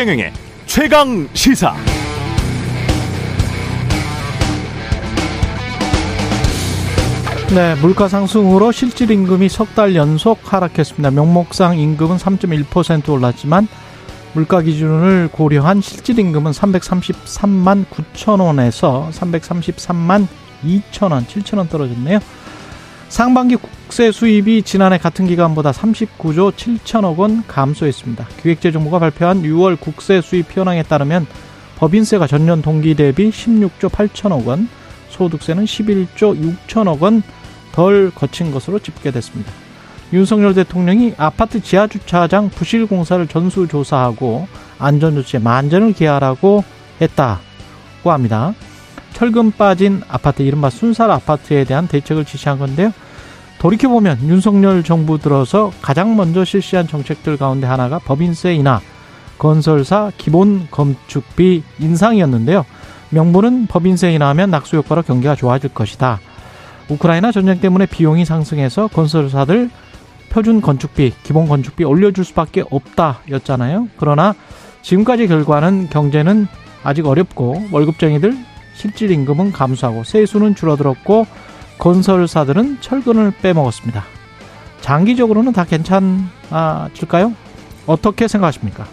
최경영의 최강 시사. 네, 물가 상승으로 실질 임금이 석 달 연속 하락했습니다. 명목상 임금은 3.1% 올랐지만 물가 기준을 고려한 실질 임금은 333만 9천 원에서 333만 2천 원, 7천 원 떨어졌네요. 상반기 국세 수입이 지난해 같은 기간보다 39조 7천억 원 감소했습니다. 기획재정부가 발표한 6월 국세 수입 현황에 따르면 법인세가 전년 동기 대비 16조 8천억 원, 소득세는 11조 6천억 원 덜 거친 것으로 집계됐습니다. 윤석열 대통령이 아파트 지하 주차장 부실 공사를 전수 조사하고 안전 조치에 만전을 기하라고 했다고 합니다. 철근 빠진 아파트, 이른바 순살 아파트에 대한 대책을 지시한 건데요. 돌이켜보면 윤석열 정부 들어서 가장 먼저 실시한 정책들 가운데 하나가 법인세 인하, 건설사 기본 건축비 인상이었는데요. 명분은 법인세 인하하면 낙수 효과로 경기가 좋아질 것이다. 우크라이나 전쟁 때문에 비용이 상승해서 건설사들 표준 건축비, 기본 건축비 올려줄 수밖에 없다였잖아요. 그러나 지금까지 결과는 경제는 아직 어렵고 월급쟁이들 실질 임금은 감소하고 세수는 줄어들었고 건설사들은 철근을 빼먹었습니다. 장기적으로는 다 괜찮아질까요? 어떻게 생각하십니까?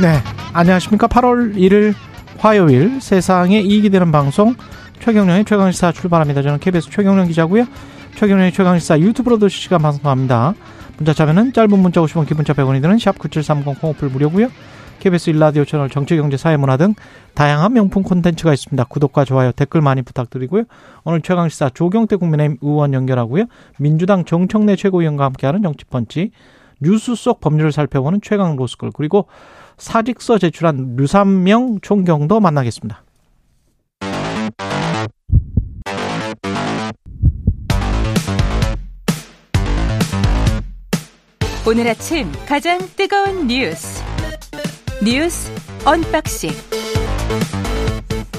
네, 안녕하십니까? 8월 1일 화요일 세상에 이익이 되는 방송 최경련의 최강시사 출발합니다. 저는 KBS 최경련 기자고요. 최경련의 최강시사 유튜브로도 실시간 방송합니다. 문자 참여는 짧은 문자 50원, 기본자 100원이 드는 샵 9730 콩오플 무료고요. KBS 일라디오 채널 정치 경제 사회 문화 등 다양한 명품 콘텐츠가 있습니다. 구독과 좋아요, 댓글 많이 부탁드리고요. 오늘 최강시사 조경태 국민의힘 의원 연결하고요. 민주당 정청래 최고위원과 함께하는 정치펀치 뉴스 속 법률을 살펴보는 최강 로스쿨 그리고 사직서 제출한 류삼명 총경도 만나겠습니다. 오늘 아침 가장 뜨거운 뉴스 뉴스 언박싱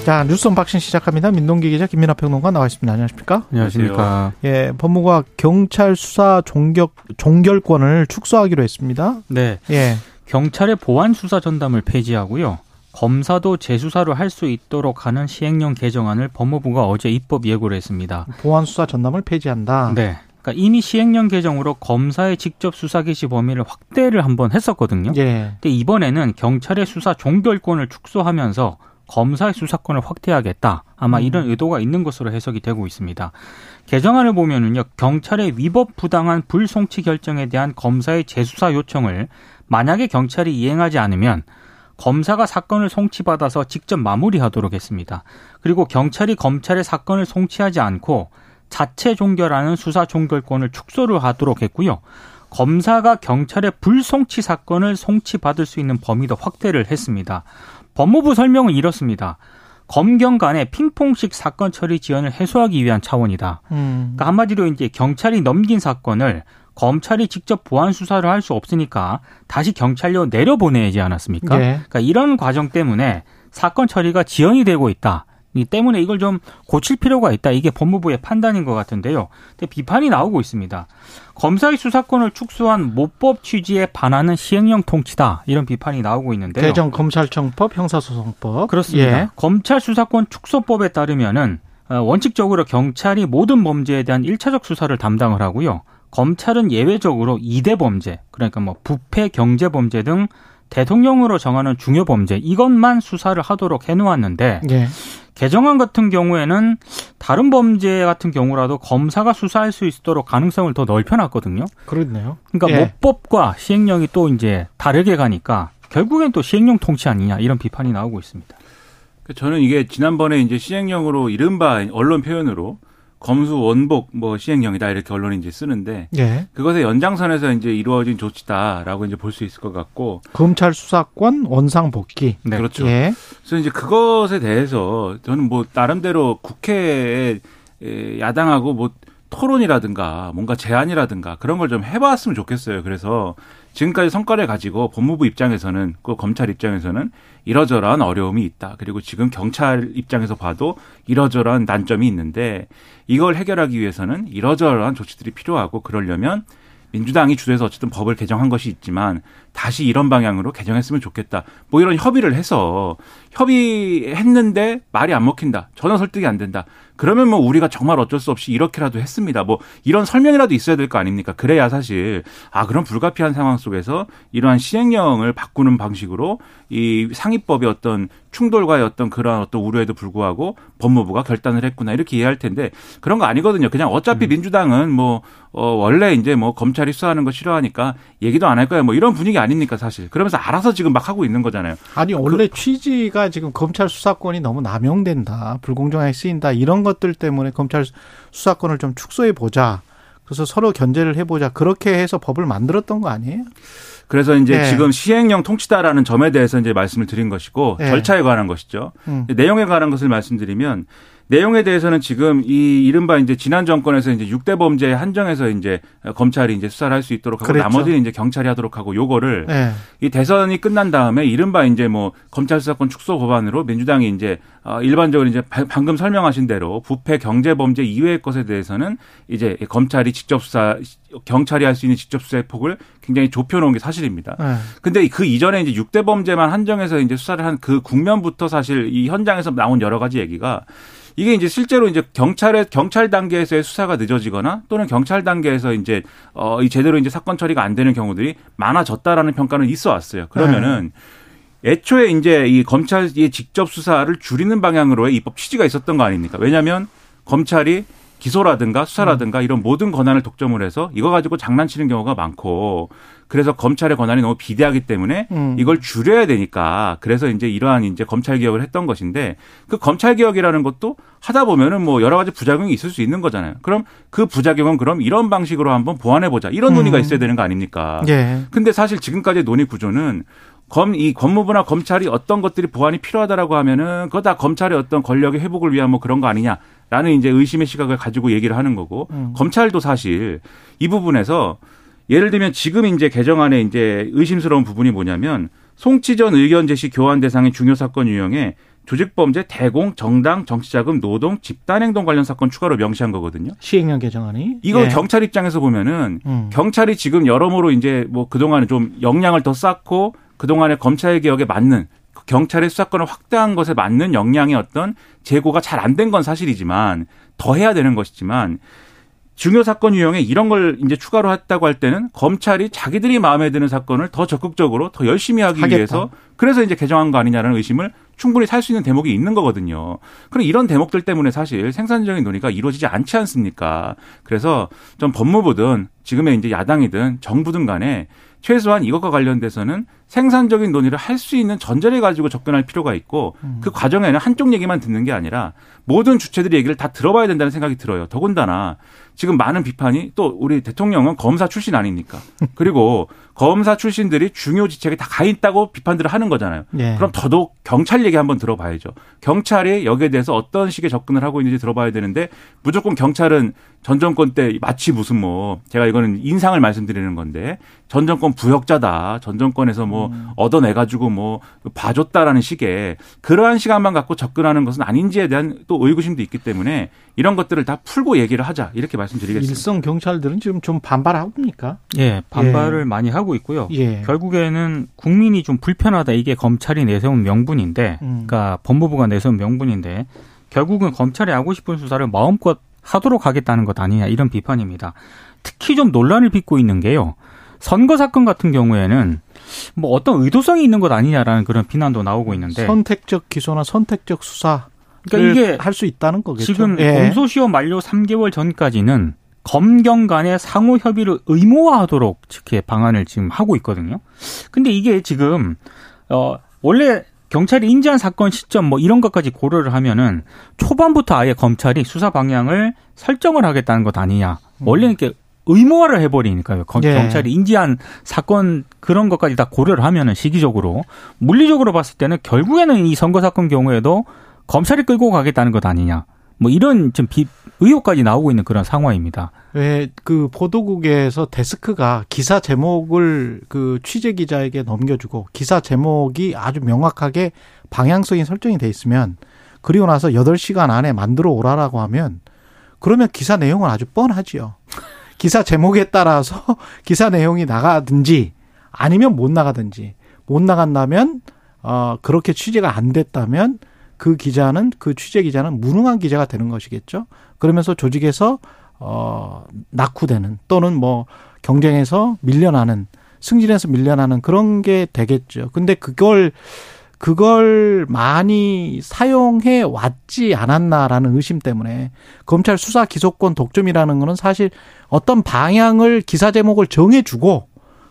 자 뉴스 unboxing 시작합니다. 민동기 기자 김민아 평론가 나와 있습니다. 안녕하십니까? 안녕하십니까? 예, 법무부가 경찰 수사 종격 종결권을 축소하기로 했습니다. 네. 예. 경찰의 보완 수사 전담을 폐지하고요. 검사도 재수사를 할 수 있도록 하는 시행령 개정안을 법무부가 어제 입법 예고를 했습니다. 보안 수사 전담을 폐지한다. 네. 그러니까 이미 시행령 개정으로 검사의 직접 수사 개시 범위를 확대를 한번 했었거든요. 예. 근데 이번에는 경찰의 수사 종결권을 축소하면서 검사의 수사권을 확대하겠다. 아마 음. 이런 의도가 있는 것으로 해석이 되고 있습니다. 개정안을 보면은요, 경찰의 위법 부당한 불송치 결정에 대한 검사의 재수사 요청을 만약에 경찰이 이행하지 않으면 검사가 사건을 송치받아서 직접 마무리하도록 했습니다. 그리고 경찰이 검찰의 사건을 송치하지 않고 자체 종결하는 수사 종결권을 축소를 하도록 했고요. 검사가 경찰의 불송치 사건을 송치받을 수 있는 범위도 확대를 했습니다. 법무부 설명은 이렇습니다. 검경 간의 핑퐁식 사건 처리 지연을 해소하기 위한 차원이다. 음. 그러니까 한마디로 이제 경찰이 넘긴 사건을 검찰이 직접 보안 수사를 할 수 없으니까 다시 경찰로 내려보내지 않았습니까? 예. 그러니까 이런 과정 때문에 사건 처리가 지연이 되고 있다. 이 때문에 이걸 좀 고칠 필요가 있다. 이게 법무부의 판단인 것 같은데요. 근데 비판이 나오고 있습니다. 검사의 수사권을 축소한 모법 취지에 반하는 시행령 통치다. 이런 비판이 나오고 있는데요. 개정 검찰청법, 형사소송법. 그렇습니다. 예. 검찰 수사권 축소법에 따르면은 어, 원칙적으로 경찰이 모든 범죄에 대한 일차적 수사를 담당을 하고요. 검찰은 예외적으로 이대 범죄, 그러니까 뭐 부패, 경제 범죄 등 대통령으로 정하는 중요 범죄 이것만 수사를 하도록 해 놓았는데 예. 개정안 같은 경우에는 다른 범죄 같은 경우라도 검사가 수사할 수 있도록 가능성을 더 넓혀놨거든요. 그렇네요. 그러니까 예. 모법과 시행령이 또 이제 다르게 가니까 결국엔 또 시행령 통치 아니냐 이런 비판이 나오고 있습니다. 그 저는 이게 지난번에 이제 시행령으로 이른바 언론 표현으로 검수 원복 뭐 시행령이다 이렇게 언론이 이제 쓰는데 예. 그것의 연장선에서 이제 이루어진 조치다라고 이제 볼 수 있을 것 같고 검찰 수사권 원상 복귀. 네. 그렇죠. 예. 그래서 이제 그것에 대해서 저는 뭐 나름대로 국회에 에, 야당하고 뭐 토론이라든가 뭔가 제안이라든가 그런 걸 좀 해봤으면 좋겠어요. 그래서 지금까지 성과를 가지고 법무부 입장에서는 그 검찰 입장에서는 이러저러한 어려움이 있다. 그리고 지금 경찰 입장에서 봐도 이러저러한 난점이 있는데 이걸 해결하기 위해서는 이러저러한 조치들이 필요하고 그러려면 민주당이 주도해서 어쨌든 법을 개정한 것이 있지만 다시 이런 방향으로 개정했으면 좋겠다. 뭐 이런 협의를 해서 협의했는데 말이 안 먹힌다. 전혀 설득이 안 된다. 그러면 뭐 우리가 정말 어쩔 수 없이 이렇게라도 했습니다. 뭐 이런 설명이라도 있어야 될 거 아닙니까? 그래야 사실 아 그런 불가피한 상황 속에서 이러한 시행령을 바꾸는 방식으로 이 상위법의 어떤 충돌과의 어떤 그러한 어떤 우려에도 불구하고 법무부가 결단을 했구나 이렇게 이해할 텐데 그런 거 아니거든요. 그냥 어차피 음. 민주당은 뭐 어, 원래 이제 뭐 검찰이 수사하는 거 싫어하니까 얘기도 안 할 거야. 뭐 이런 분위기 아 닙니까 사실. 그러면서 알아서 지금 막 하고 있는 거잖아요. 아니 원래 그, 취지가 지금 검찰 수사권이 너무 남용된다. 불공정하게 쓰인다. 이런 것들 때문에 검찰 수사권을 좀 축소해 보자. 그래서 서로 견제를 해보자. 그렇게 해서 법을 만들었던 거 아니에요? 그래서 이제 네. 지금 시행령 통치다라는 점에 대해서 이제 말씀을 드린 것이고 네. 절차에 관한 것이죠. 음. 내용에 관한 것을 말씀드리면 내용에 대해서는 지금 이 이른바 이제 지난 정권에서 이제 6대 범죄에 한정해서 이제 검찰이 이제 수사를 할 수 있도록 하고 그랬죠. 나머지는 이제 경찰이 하도록 하고 요거를 네. 이 대선이 끝난 다음에 이른바 이제 뭐 검찰 수사권 축소 법안으로 민주당이 이제 어 일반적으로 이제 방금 설명하신 대로 부패 경제 범죄 이외의 것에 대해서는 이제 검찰이 직접 수사 경찰이 할 수 있는 직접 수사의 폭을 굉장히 좁혀 놓은 게 사실입니다. 네. 근데 그 이전에 이제 6대 범죄만 한정해서 이제 수사를 한 그 국면부터 사실 이 현장에서 나온 여러 가지 얘기가 이게 이제 실제로 이제 경찰의 경찰 단계에서의 수사가 늦어지거나 또는 경찰 단계에서 이제 어 이 제대로 이제 사건 처리가 안 되는 경우들이 많아졌다라는 평가는 있어 왔어요. 그러면은 네. 애초에 이제 이 검찰의 직접 수사를 줄이는 방향으로의 입법 취지가 있었던 거 아닙니까? 왜냐하면 검찰이 기소라든가 수사라든가 이런 모든 권한을 독점을 해서 이거 가지고 장난치는 경우가 많고 그래서 검찰의 권한이 너무 비대하기 때문에 음. 이걸 줄여야 되니까 그래서 이제 이러한 이제 검찰 개혁을 했던 것인데 그 검찰 개혁이라는 것도 하다 보면은 뭐 여러 가지 부작용이 있을 수 있는 거잖아요. 그럼 그 부작용은 그럼 이런 방식으로 한번 보완해 보자. 이런 논의가 음. 있어야 되는 거 아닙니까? 예. 근데 사실 지금까지 논의 구조는 검, 이 법무부나 검찰이 어떤 것들이 보완이 필요하다라고 하면은 그거 다 검찰의 어떤 권력의 회복을 위한 뭐 그런 거 아니냐 라는 이제 의심의 시각을 가지고 얘기를 하는 거고 음. 검찰도 사실 이 부분에서 예를 들면 지금 이제 개정안에 이제 의심스러운 부분이 뭐냐면 송치전 의견 제시 교환 대상의 중요 사건 유형에 조직범죄, 대공, 정당, 정치자금, 노동, 집단행동 관련 사건 추가로 명시한 거거든요. 시행령 개정안이. 이거 예. 경찰 입장에서 보면은 음. 경찰이 지금 여러모로 이제 뭐 그동안에 좀 역량을 더 쌓고 그동안에 검찰 개혁에 맞는 경찰의 수사권을 확대한 것에 맞는 역량의 어떤 재고가 잘 안 된 건 사실이지만 더 해야 되는 것이지만 중요 사건 유형에 이런 걸 이제 추가로 했다고 할 때는 검찰이 자기들이 마음에 드는 사건을 더 적극적으로 더 열심히 하기 하겠다. 위해서 그래서 이제 개정한 거 아니냐라는 의심을 충분히 살 수 있는 대목이 있는 거거든요. 그럼 이런 대목들 때문에 사실 생산적인 논의가 이루어지지 않지 않습니까? 그래서 좀 법무부든 지금의 이제 야당이든 정부든 간에 최소한 이것과 관련돼서는 생산적인 논의를 할 수 있는 전제를 가지고 접근할 필요가 있고 음. 그 과정에는 한쪽 얘기만 듣는 게 아니라 모든 주체들의 얘기를 다 들어봐야 된다는 생각이 들어요. 더군다나 지금 많은 비판이 또 우리 대통령은 검사 출신 아닙니까? 그리고 검사 출신들이 중요 지책에 다 가 있다고 비판들을 하는 거잖아요. 예. 그럼 더더욱 경찰 얘기 한번 들어봐야죠. 경찰이 여기에 대해서 어떤 식의 접근을 하고 있는지 들어봐야 되는데 무조건 경찰은 전 정권 때 마치 무슨 뭐 제가 이거는 인상을 말씀드리는 건데 전 정권 부역자다. 전 정권에서 뭐 음. 얻어내 가지고 뭐 봐줬다라는 식의 그러한 시간만 갖고 접근하는 것은 아닌지에 대한 또 의구심도 있기 때문에 이런 것들을 다 풀고 얘기를 하자 이렇게 말씀드리겠습니다. 일선 경찰들은 지금 좀 반발하고 있니까 예, 반발을 예. 많이 하고 있고요. 예. 결국에는 국민이 좀 불편하다 이게 검찰이 내세운 명분인데, 음. 그러니까 법무부가 내세운 명분인데 결국은 검찰이 하고 싶은 수사를 마음껏 하도록 하겠다는 것 아니냐 이런 비판입니다. 특히 좀 논란을 빚고 있는 게요. 선거 사건 같은 경우에는 뭐 어떤 의도성이 있는 것 아니냐라는 그런 비난도 나오고 있는데 선택적 기소나 선택적 수사 그러니까 이게 할 수 있다는 거겠죠. 지금 예. 공소시효 만료 3개월 전까지는 검경 간의 상호 협의를 의무화하도록 이렇게 방안을 지금 하고 있거든요. 근데 이게 지금 어 원래 경찰이 인지한 사건 시점 뭐 이런 것까지 고려를 하면은 초반부터 아예 검찰이 수사 방향을 설정을 하겠다는 것 아니냐. 원래 이렇게 의무화를 해버리니까요. 예. 경찰이 인지한 사건 그런 것까지 다 고려를 하면은 시기적으로 물리적으로 봤을 때는 결국에는 이 선거 사건 경우에도 검찰이 끌고 가겠다는 것 아니냐. 뭐 이런 좀 비, 의혹까지 나오고 있는 그런 상황입니다. 왜 그 보도국에서 데스크가 기사 제목을 그 취재 기자에게 넘겨주고 기사 제목이 아주 명확하게 방향성이 설정이 돼 있으면 그리고 나서 8시간 안에 만들어 오라라고 하면 그러면 기사 내용은 아주 뻔하지요. 기사 제목에 따라서 기사 내용이 나가든지 아니면 못 나가든지 못 나간다면 어 그렇게 취재가 안 됐다면 그 기자는 그 취재 기자는 무능한 기자가 되는 것이겠죠. 그러면서 조직에서 어 낙후되는 또는 뭐 경쟁에서 밀려나는 승진해서 밀려나는 그런 게 되겠죠. 근데 그걸 그걸 많이 사용해 왔지 않았나라는 의심 때문에 검찰 수사 기소권 독점이라는 거는 사실 어떤 방향을 기사 제목을 정해주고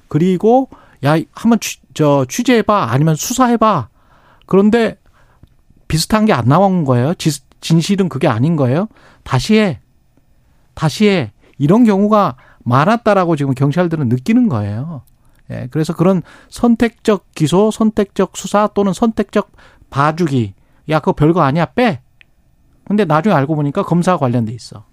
그리고 야 한번 취, 저 취재해봐 아니면 수사해봐 그런데 비슷한 게 안 나온 거예요. 진실은 그게 아닌 거예요. 다시 해 다시 해 이런 경우가 많았다라고 지금 경찰들은 느끼는 거예요. 예, 그래서 그런 선택적 기소, 선택적 수사 또는 선택적 봐주기. 야, 그거 별거 아니야, 빼. 근데 나중에 알고 보니까 검사 관련돼 있어.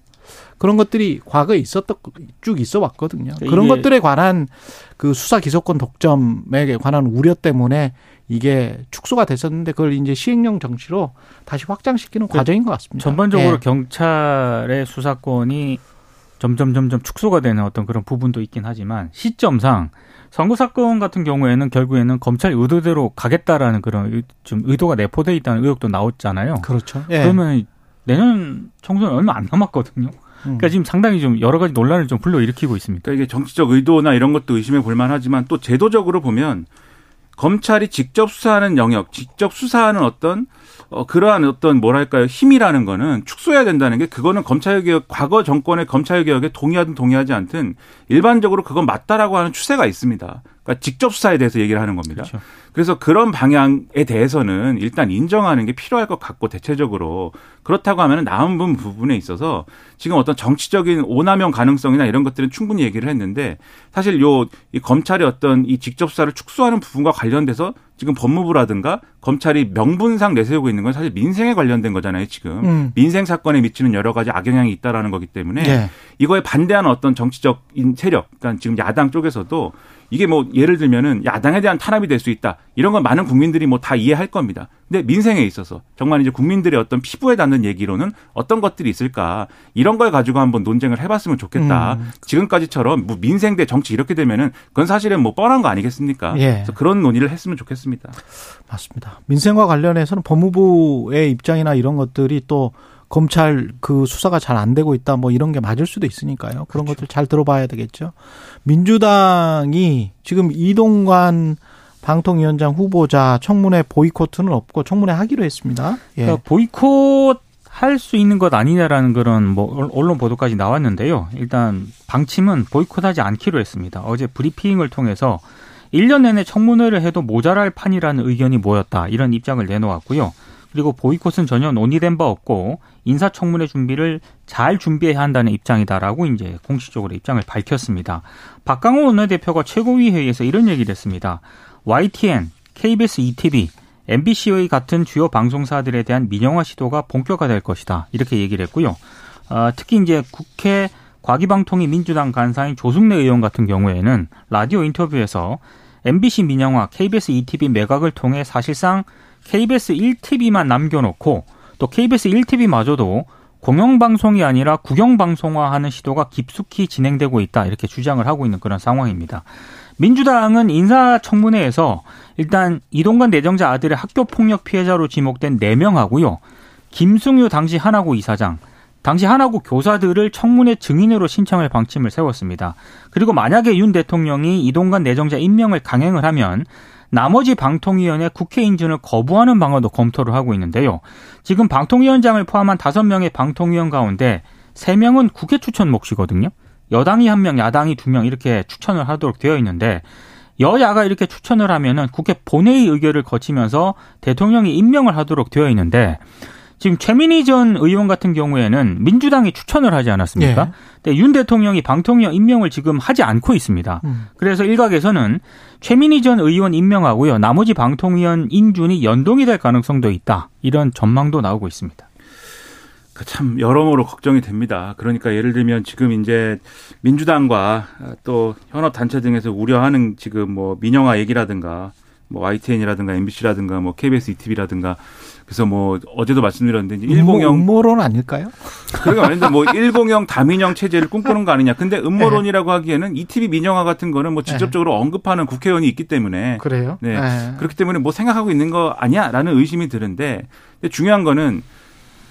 그런 것들이 과거에 있었던 쭉 있어 왔거든요. 그러니까 그런 것들에 관한 그 수사 기소권 독점에 관한 우려 때문에 이게 축소가 됐었는데 그걸 이제 시행령 정치로 다시 확장시키는 그 과정인 것 같습니다. 전반적으로 예. 경찰의 수사권이 점점 점점 축소가 되는 어떤 그런 부분도 있긴 하지만 시점상 선거 사건 같은 경우에는 결국에는 검찰 의도대로 가겠다라는 그런 좀 의도가 내포돼 있다는 의혹도 나왔잖아요. 그렇죠. 예. 그러면 내년 총선 얼마 안 남았거든요. 그러니까 지금 상당히 좀 여러 가지 논란을 좀 불러일으키고 있습니다. 그러니까 이게 정치적 의도나 이런 것도 의심해 볼 만하지만 또 제도적으로 보면 검찰이 직접 수사하는 영역, 직접 수사하는 어떤 어, 그러한 어떤 뭐랄까요 힘이라는 거는 축소해야 된다는 게 그거는 검찰개혁 과거 정권의 검찰개혁에 동의하든 동의하지 않든 일반적으로 그건 맞다라고 하는 추세가 있습니다. 그러니까 직접 수사에 대해서 얘기를 하는 겁니다. 그렇죠. 그래서 그런 방향에 대해서는 일단 인정하는 게 필요할 것 같고 대체적으로 그렇다고 하면 남은 부분에 있어서 지금 어떤 정치적인 오남용 가능성이나 이런 것들은 충분히 얘기를 했는데 사실 요 이 검찰의 어떤 이 직접 수사를 축소하는 부분과 관련돼서 지금 법무부라든가 검찰이 명분상 내세우고 있는 건 사실 민생에 관련된 거잖아요, 지금. 음. 민생 사건에 미치는 여러 가지 악영향이 있다라는 거기 때문에 네. 이거에 반대하는 어떤 정치적인 세력, 그러니까 지금 야당 쪽에서도 이게 뭐 예를 들면은 야당에 대한 탄압이 될 수 있다. 이런 건 많은 국민들이 뭐 다 이해할 겁니다. 근데 민생에 있어서 정말 이제 국민들의 어떤 피부에 닿는 얘기로는 어떤 것들이 있을까 이런 걸 가지고 한번 논쟁을 해봤으면 좋겠다. 음. 지금까지처럼 뭐 민생 대 정치 이렇게 되면은 그건 사실은 뭐 뻔한 거 아니겠습니까? 예. 그래서 그런 논의를 했으면 좋겠습니다. 맞습니다. 민생과 관련해서는 법무부의 입장이나 이런 것들이 또 검찰 그 수사가 잘 안 되고 있다 뭐 이런 게 맞을 수도 있으니까요. 그런 그렇죠. 것들 잘 들어봐야 되겠죠. 민주당이 지금 이동관 방통위원장 후보자 청문회 보이콧은 없고 청문회 하기로 했습니다. 예. 그러니까 보이콧 할 수 있는 것 아니냐라는 그런 뭐 언론 보도까지 나왔는데요. 일단 방침은 보이콧하지 않기로 했습니다. 어제 브리핑을 통해서 1년 내내 청문회를 해도 모자랄 판이라는 의견이 모였다. 이런 입장을 내놓았고요. 그리고 보이콧은 전혀 논의된 바 없고 인사청문회 준비를 잘 준비해야 한다는 입장이다라고 이제 공식적으로 입장을 밝혔습니다. 박강호 원내대표가 최고위 회의에서 이런 얘기를 했습니다. YTN, KBS ETV, MBC의 같은 주요 방송사들에 대한 민영화 시도가 본격화될 것이다. 이렇게 얘기를 했고요. 어, 특히 이제 국회 과기방통위 민주당 간사인 조승래 의원 같은 경우에는 라디오 인터뷰에서 MBC 민영화, KBS ETV 매각을 통해 사실상 KBS 1TV만 남겨놓고 또 KBS 1TV마저도 공영방송이 아니라 국영방송화하는 시도가 깊숙이 진행되고 있다 이렇게 주장을 하고 있는 그런 상황입니다. 민주당은 인사청문회에서 일단 이동관 내정자 아들의 학교 폭력 피해자로 지목된 4명하고요. 김승유 당시 하나고 이사장, 당시 하나고 교사들을 청문회 증인으로 신청할 방침을 세웠습니다. 그리고 만약에 윤 대통령이 이동관 내정자 임명을 강행을 하면 나머지 방통위원회 국회 인준을 거부하는 방안도 검토를 하고 있는데요. 지금 방통위원장을 포함한 다섯 명의 방통위원 가운데 세 명은 국회 추천 몫이거든요. 여당이 한 명, 야당이 두 명 이렇게 추천을 하도록 되어 있는데 여야가 이렇게 추천을 하면은 국회 본회의 의결을 거치면서 대통령이 임명을 하도록 되어 있는데 지금 최민희 전 의원 같은 경우에는 민주당이 추천을 하지 않았습니까? 예. 근데 윤 대통령이 방통위원 임명을 지금 하지 않고 있습니다. 음. 그래서 일각에서는 최민희 전 의원 임명하고요. 나머지 방통위원 인준이 연동이 될 가능성도 있다. 이런 전망도 나오고 있습니다. 그참 여러모로 걱정이 됩니다. 그러니까 예를 들면 지금 이제 민주당과 또 현업 단체 등에서 우려하는 지금 뭐 민영화 얘기라든가 뭐 YTN이라든가 MBC라든가 뭐 KBS ETV라든가 그래서 뭐 어제도 말씀드렸는데 이제 1 0 음모론 아닐까요? 그러니까 말인데 뭐 일공형 다민영 체제를 꿈꾸는 거 아니냐. 근데 음모론이라고 하기에는 이TV 민영화 같은 거는 뭐 직접적으로 언급하는 국회의원이 있기 때문에 그래요? 네. 네. 그렇기 때문에 뭐 생각하고 있는 거 아니야라는 의심이 드는데 근데 중요한 거는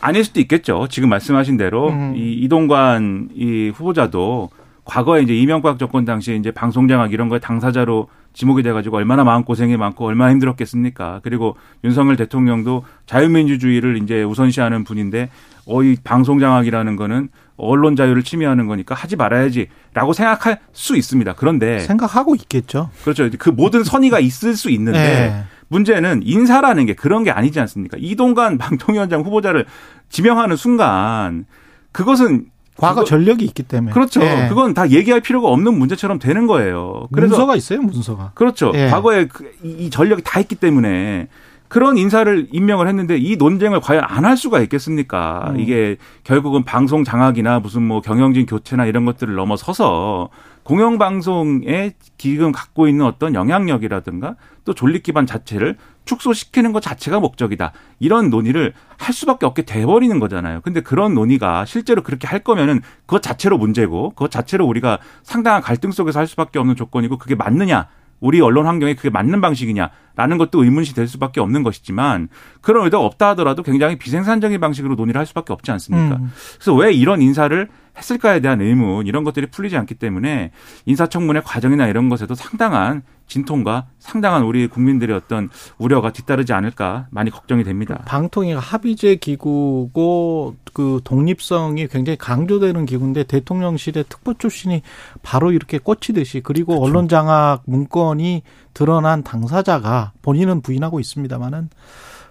아닐 수도 있겠죠. 지금 말씀하신 대로 음. 이 이동관 이 후보자도 과거에 이제 이명박 정권 당시에 이제 방송장악 이런 거에 당사자로 지목이 돼가지고 얼마나 마음 고생이 많고 얼마나 힘들었겠습니까. 그리고 윤석열 대통령도 자유민주주의를 이제 우선시하는 분인데 어이 방송 장악이라는 거는 언론 자유를 침해하는 거니까 하지 말아야지라고 생각할 수 있습니다. 그런데 생각하고 있겠죠. 그렇죠. 그 모든 선의가 있을 수 있는데 네. 문제는 인사라는 게 그런 게 아니지 않습니까? 이동관 방통위원장 후보자를 지명하는 순간 그것은 과거 그거- 전력이 있기 때문에. 그렇죠. 예. 그건 다 얘기할 필요가 없는 문제처럼 되는 거예요. 그래서 문서가 있어요, 문서가. 그렇죠. 예. 과거에 그- 이이 전력이 다 있기 때문에 그런 인사를 임명을 했는데 이 논쟁을 과연 안 할 수가 있겠습니까? 음. 이게 결국은 방송 장악이나 무슨 뭐 경영진 교체나 이런 것들을 넘어서서 공영방송에 지금 갖고 있는 어떤 영향력이라든가 또 존립 기반 자체를 축소시키는 것 자체가 목적이다. 이런 논의를 할 수밖에 없게 돼버리는 거잖아요. 근데 그런 논의가 실제로 그렇게 할 거면은 그것 자체로 문제고 그것 자체로 우리가 상당한 갈등 속에서 할 수밖에 없는 조건이고 그게 맞느냐 우리 언론 환경에 그게 맞는 방식이냐라는 것도 의문시 될 수밖에 없는 것이지만 그런 의도가 없다 하더라도 굉장히 비생산적인 방식으로 논의를 할 수밖에 없지 않습니까? 음. 그래서 왜 이런 인사를 했을까에 대한 의문 이런 것들이 풀리지 않기 때문에 인사청문회 과정이나 이런 것에도 상당한 진통과 상당한 우리 국민들의 어떤 우려가 뒤따르지 않을까 많이 걱정이 됩니다. 방통위가 합의제 기구고 그 독립성이 굉장히 강조되는 기구인데 대통령실의 특보 출신이 바로 이렇게 꽂히듯이 그리고 그렇죠. 언론 장악 문건이 드러난 당사자가 본인은 부인하고 있습니다만은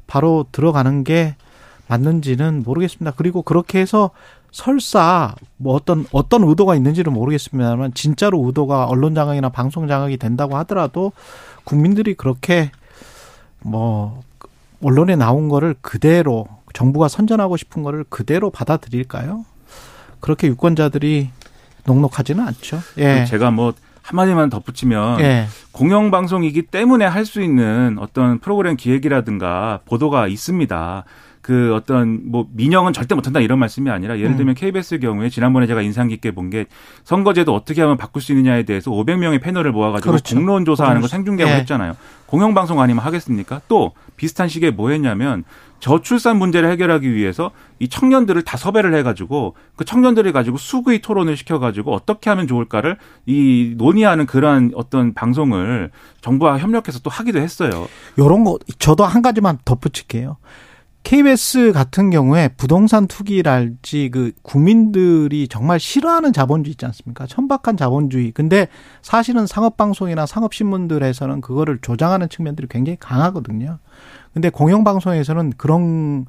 바로 들어가는 게 맞는지는 모르겠습니다. 그리고 그렇게 해서 설사 뭐 어떤 어떤 의도가 있는지는 모르겠습니다만 진짜로 의도가 언론 장악이나 방송 장악이 된다고 하더라도 국민들이 그렇게 뭐 언론에 나온 거를 그대로 정부가 선전하고 싶은 거를 그대로 받아들일까요? 그렇게 유권자들이 녹록하지는 않죠. 예. 제가 뭐 한마디만 덧붙이면 예. 공영방송이기 때문에 할 수 있는 어떤 프로그램 기획이라든가 보도가 있습니다. 그 어떤 뭐 민영은 절대 못한다 이런 말씀이 아니라 예를 음. 들면 KBS 경우에 지난번에 제가 인상 깊게 본 게 선거제도 어떻게 하면 바꿀 수 있느냐에 대해서 500명의 패널을 모아가지고 그렇죠. 공론 조사하는 거 그렇죠. 생중계하고 예. 했잖아요. 공영방송 아니면 하겠습니까? 또 비슷한 시기에 뭐 했냐면 저출산 문제를 해결하기 위해서 이 청년들을 다 섭외를 해가지고 그 청년들을 가지고 수구의 토론을 시켜가지고 어떻게 하면 좋을까를 이 논의하는 그러한 어떤 방송을 정부와 협력해서 또 하기도 했어요. 요런 거 저도 한 가지만 덧붙일게요. KBS 같은 경우에 부동산 투기랄지 그 국민들이 정말 싫어하는 자본주의 있지 않습니까? 천박한 자본주의. 근데 사실은 상업방송이나 상업신문들에서는 그거를 조장하는 측면들이 굉장히 강하거든요. 근데 공영방송에서는 그런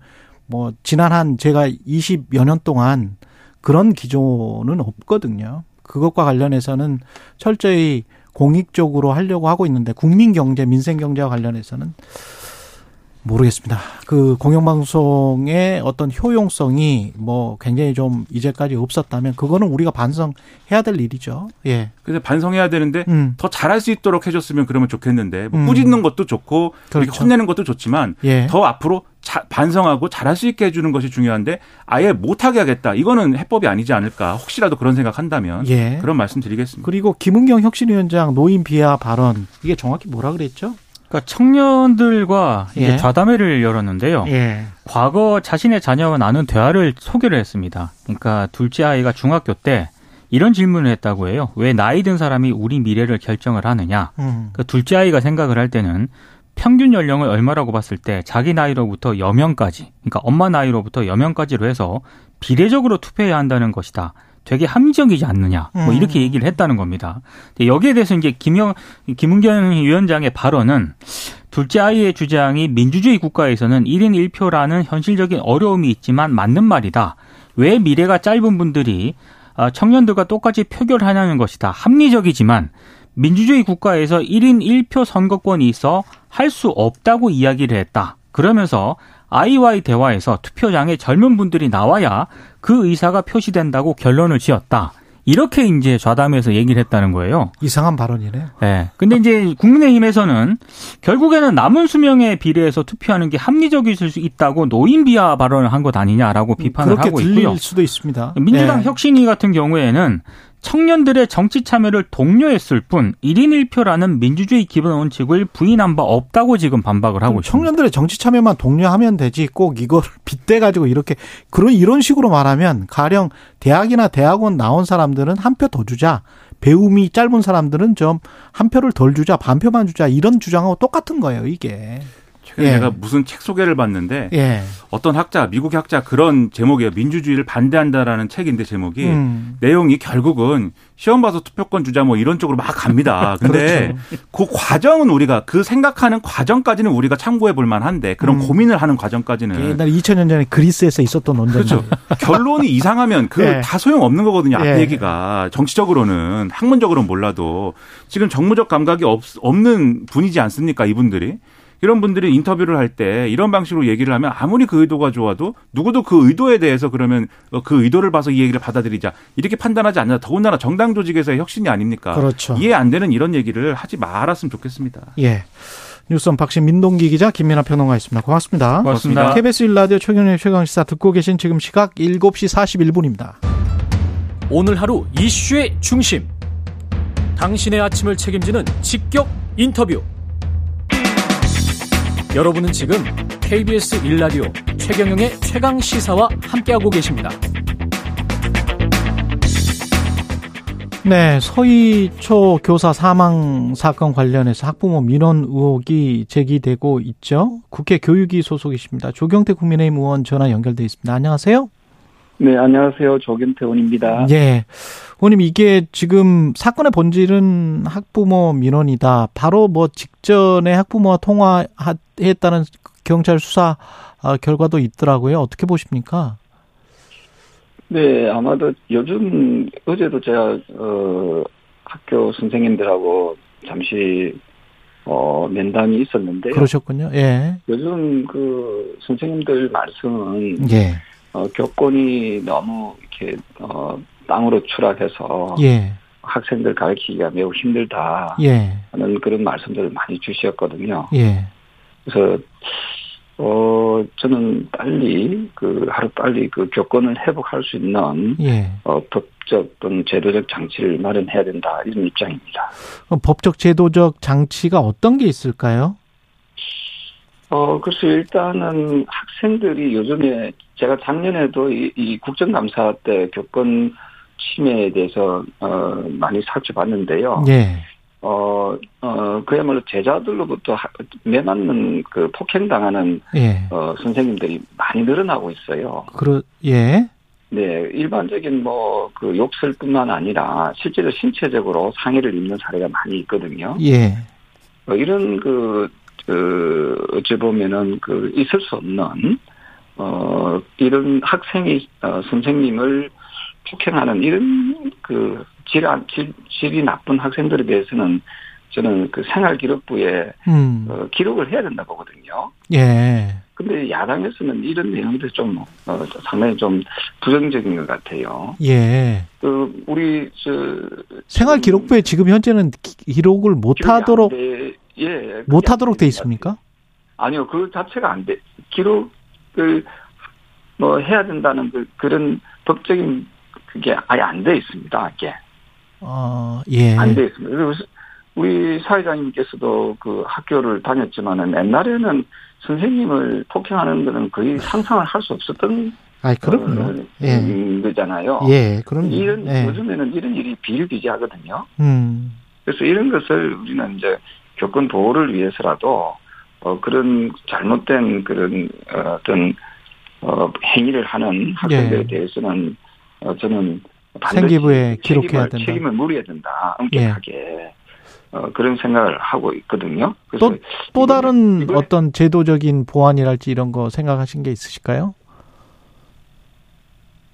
뭐 지난 한 제가 20여 년 동안 그런 기조는 없거든요. 그것과 관련해서는 철저히 공익적으로 하려고 하고 있는데 국민 경제, 민생 경제와 관련해서는 모르겠습니다. 그 공영방송의 어떤 효용성이 뭐 굉장히 좀 이제까지 없었다면 그거는 우리가 반성해야 될 일이죠. 예. 그래서 반성해야 되는데 음. 더 잘할 수 있도록 해줬으면 그러면 좋겠는데 뭐 음. 꾸짖는 것도 좋고 이렇게 그렇죠. 혼내는 것도 좋지만 예. 더 앞으로 자- 반성하고 잘할 수 있게 해주는 것이 중요한데 아예 못하게 하겠다 이거는 해법이 아니지 않을까 혹시라도 그런 생각한다면 예. 그런 말씀 드리겠습니다. 그리고 김은경 혁신위원장 노인 비하 발언 이게 정확히 뭐라 그랬죠? 그러니까 청년들과 예. 좌담회를 열었는데요. 예. 과거 자신의 자녀와 나눈 대화를 소개를 했습니다. 그러니까 둘째 아이가 중학교 때 이런 질문을 했다고 해요. 왜 나이 든 사람이 우리 미래를 결정을 하느냐? 음. 그 둘째 아이가 생각을 할 때는 평균 연령을 얼마라고 봤을 때 자기 나이로부터 여명까지, 그러니까 엄마 나이로부터 여명까지로 해서 비례적으로 투표해야 한다는 것이다. 되게 합리적이지 않느냐. 뭐 음. 이렇게 얘기를 했다는 겁니다. 여기에 대해서 이제 김영 김은경 위원장의 발언은 둘째 아이의 주장이 민주주의 국가에서는 1인 1표라는 현실적인 어려움이 있지만 맞는 말이다. 왜 미래가 짧은 분들이 아, 청년들과 똑같이 표결하냐는 것이다. 합리적이지만 민주주의 국가에서 1인 1표 선거권이 있어 할 수 없다고 이야기를 했다. 그러면서 아이와의 대화에서 투표장에 젊은 분들이 나와야 그 의사가 표시된다고 결론을 지었다. 이렇게 이제 좌담에서 얘기를 했다는 거예요. 이상한 발언이네요. 네. 근데 이제 국민의힘에서는 결국에는 남은 수명에 비례해서 투표하는 게 합리적일 수 있다고 노인 비하 발언을 한 것 아니냐라고 비판을 그렇게 하고 들릴 있고요. 수도 있습니다. 민주당 예. 혁신위 같은 경우에는 청년들의 정치 참여를 독려했을 뿐 1인 1표라는 민주주의 기본 원칙을 부인한 바 없다고 지금 반박을 하고 있습니다. 청년들의 정치 참여만 독려하면 되지 꼭 이거를 빗대 가지고 이렇게 그런 이런 식으로 말하면 가령 대학이나 대학원 나온 사람들은 한 표 더 주자 배움이 짧은 사람들은 좀 한 표를 덜 주자 반 표만 주자 이런 주장하고 똑같은 거예요 이게 최근에 예. 제가 무슨 책 소개를 봤는데 예 어떤 학자, 미국의 학자 그런 제목이에요. 민주주의를 반대한다라는 책인데 제목이 음. 내용이 결국은 시험 봐서 투표권 주자 뭐 이런 쪽으로 막 갑니다. 근데 그 과정은 우리가 그 생각하는 과정까지는 우리가 참고해 볼 만한데 그런 음. 고민을 하는 과정까지는 옛날 2000년 전에 그리스에서 있었던 논쟁 그렇죠. 결론이 이상하면 그 예. 다 소용 없는 거거든요. 앞 예. 얘기가. 정치적으로는 학문적으로는 몰라도 지금 정무적 감각이 없, 없는 분이지 않습니까? 이분들이. 이런 분들이 인터뷰를 할 때 이런 방식으로 얘기를 하면 아무리 그 의도가 좋아도 누구도 그 의도에 대해서 그러면 어, 그 의도를 봐서 이 얘기를 받아들이자 이렇게 판단하지 않나 더군다나 정당 조직에서의 혁신이 아닙니까? 그렇죠. 이해 안 되는 이런 얘기를 하지 말았으면 좋겠습니다. 예 뉴스원 박신 민동기 기자 김민아 평론가였습니다 고맙습니다. 고맙습니다. KBS 1라디오 최경영 최강시사 듣고 계신 지금 시각 7시 41분입니다. 오늘 하루 이슈의 중심. 당신의 아침을 책임지는 직격 인터뷰. 여러분은 지금 KBS 1라디오 최경영의 최강 시사와 함께하고 계십니다. 네, 서희초 교사 사망 사건 관련해서 학부모 민원 의혹이 제기되고 있죠. 국회 교육위 소속이십니다. 조경태 국민의힘 의원 전화 연결돼 있습니다. 안녕하세요. 네, 안녕하세요. 조경태 의원입니다. 예. 의원님, 이게 지금 사건의 본질은 학부모 민원이다. 바로 뭐 직전에 학부모와 통화했다는 경찰 수사 아, 결과도 있더라고요. 어떻게 보십니까? 네, 아마도 요즘 어제도 제가 어 학교 선생님들하고 잠시 어 면담이 있었는데요. 그러셨군요. 예. 요즘 그 선생님들 말씀은 예. 어 교권이 너무 이렇게 어 땅으로 추락해서 예. 학생들 가르치기가 매우 힘들다 예. 하는 그런 말씀들을 많이 주셨거든요. 예. 그래서 어 저는 빨리 그 하루 빨리 그 교권을 회복할 수 있는 예. 어 법적 또는 제도적 장치를 마련해야 된다 이런 입장입니다. 그럼 법적 제도적 장치가 어떤 게 있을까요? 어 글쎄 일단은 학생들이 요즘에 제가 작년에도 이, 이 국정감사 때 교권 침해에 대해서 어 많이 살펴봤는데요. 예. 어, 어, 그야말로 제자들로부터 하- 매맞는 그 폭행당하는, 예. 어, 선생님들이 많이 늘어나고 있어요. 그러 예. 네, 일반적인 뭐, 그 욕설 뿐만 아니라 실제로 신체적으로 상해를 입는 사례가 많이 있거든요. 예. 어, 이런 그, 그, 어찌 보면은 그, 있을 수 없는, 어, 이런 학생이, 어, 선생님을 폭행하는 이런 그, 질, 안- 질, 질이 나쁜 학생들에 대해서는 저는 그 생활기록부에 음. 어, 기록을 해야 된다 보거든요. 예. 근데 야당에서는 이런 내용들이 좀, 어, 상당히 좀 부정적인 것 같아요. 예. 그, 우리, 저. 생활 기록부에 지금 현재는 기- 기록을 못 하도록 돼. 예. 못안 하도록 돼. 있습니까? 아니요, 그 자체가 안 돼. 기록 을 뭐 해야 된다는 그, 그런 법적인 그게 아예 안 돼 있습니다. 이게. 어, 예. 안 돼 있습니다. 그래서 우리 사회자님께서도 그 학교를 다녔지만은 옛날에는 선생님을 폭행하는 거는 거의 상상을 할 수 없었던 아이, 그럼요. 어, 예. 음, 거잖아요. 예, 그럼요. 이런 예. 요즘에는 이런 일이 비일비재하거든요. 음. 그래서 이런 것을 우리는 이제 교권 보호를 위해서라도 어, 그런 잘못된 그런 어, 어떤 어, 행위를 하는 학생들에 예. 대해서는 어, 저는 생기부에 기록해야 책임을, 된다. 책임을 물어야 된다. 엄격하게 어, 그런 생각을 하고 있거든요. 그래서 또, 또 다른 이번에 어떤 제도적인 보완이랄지 이런 거 생각하신 게 있으실까요?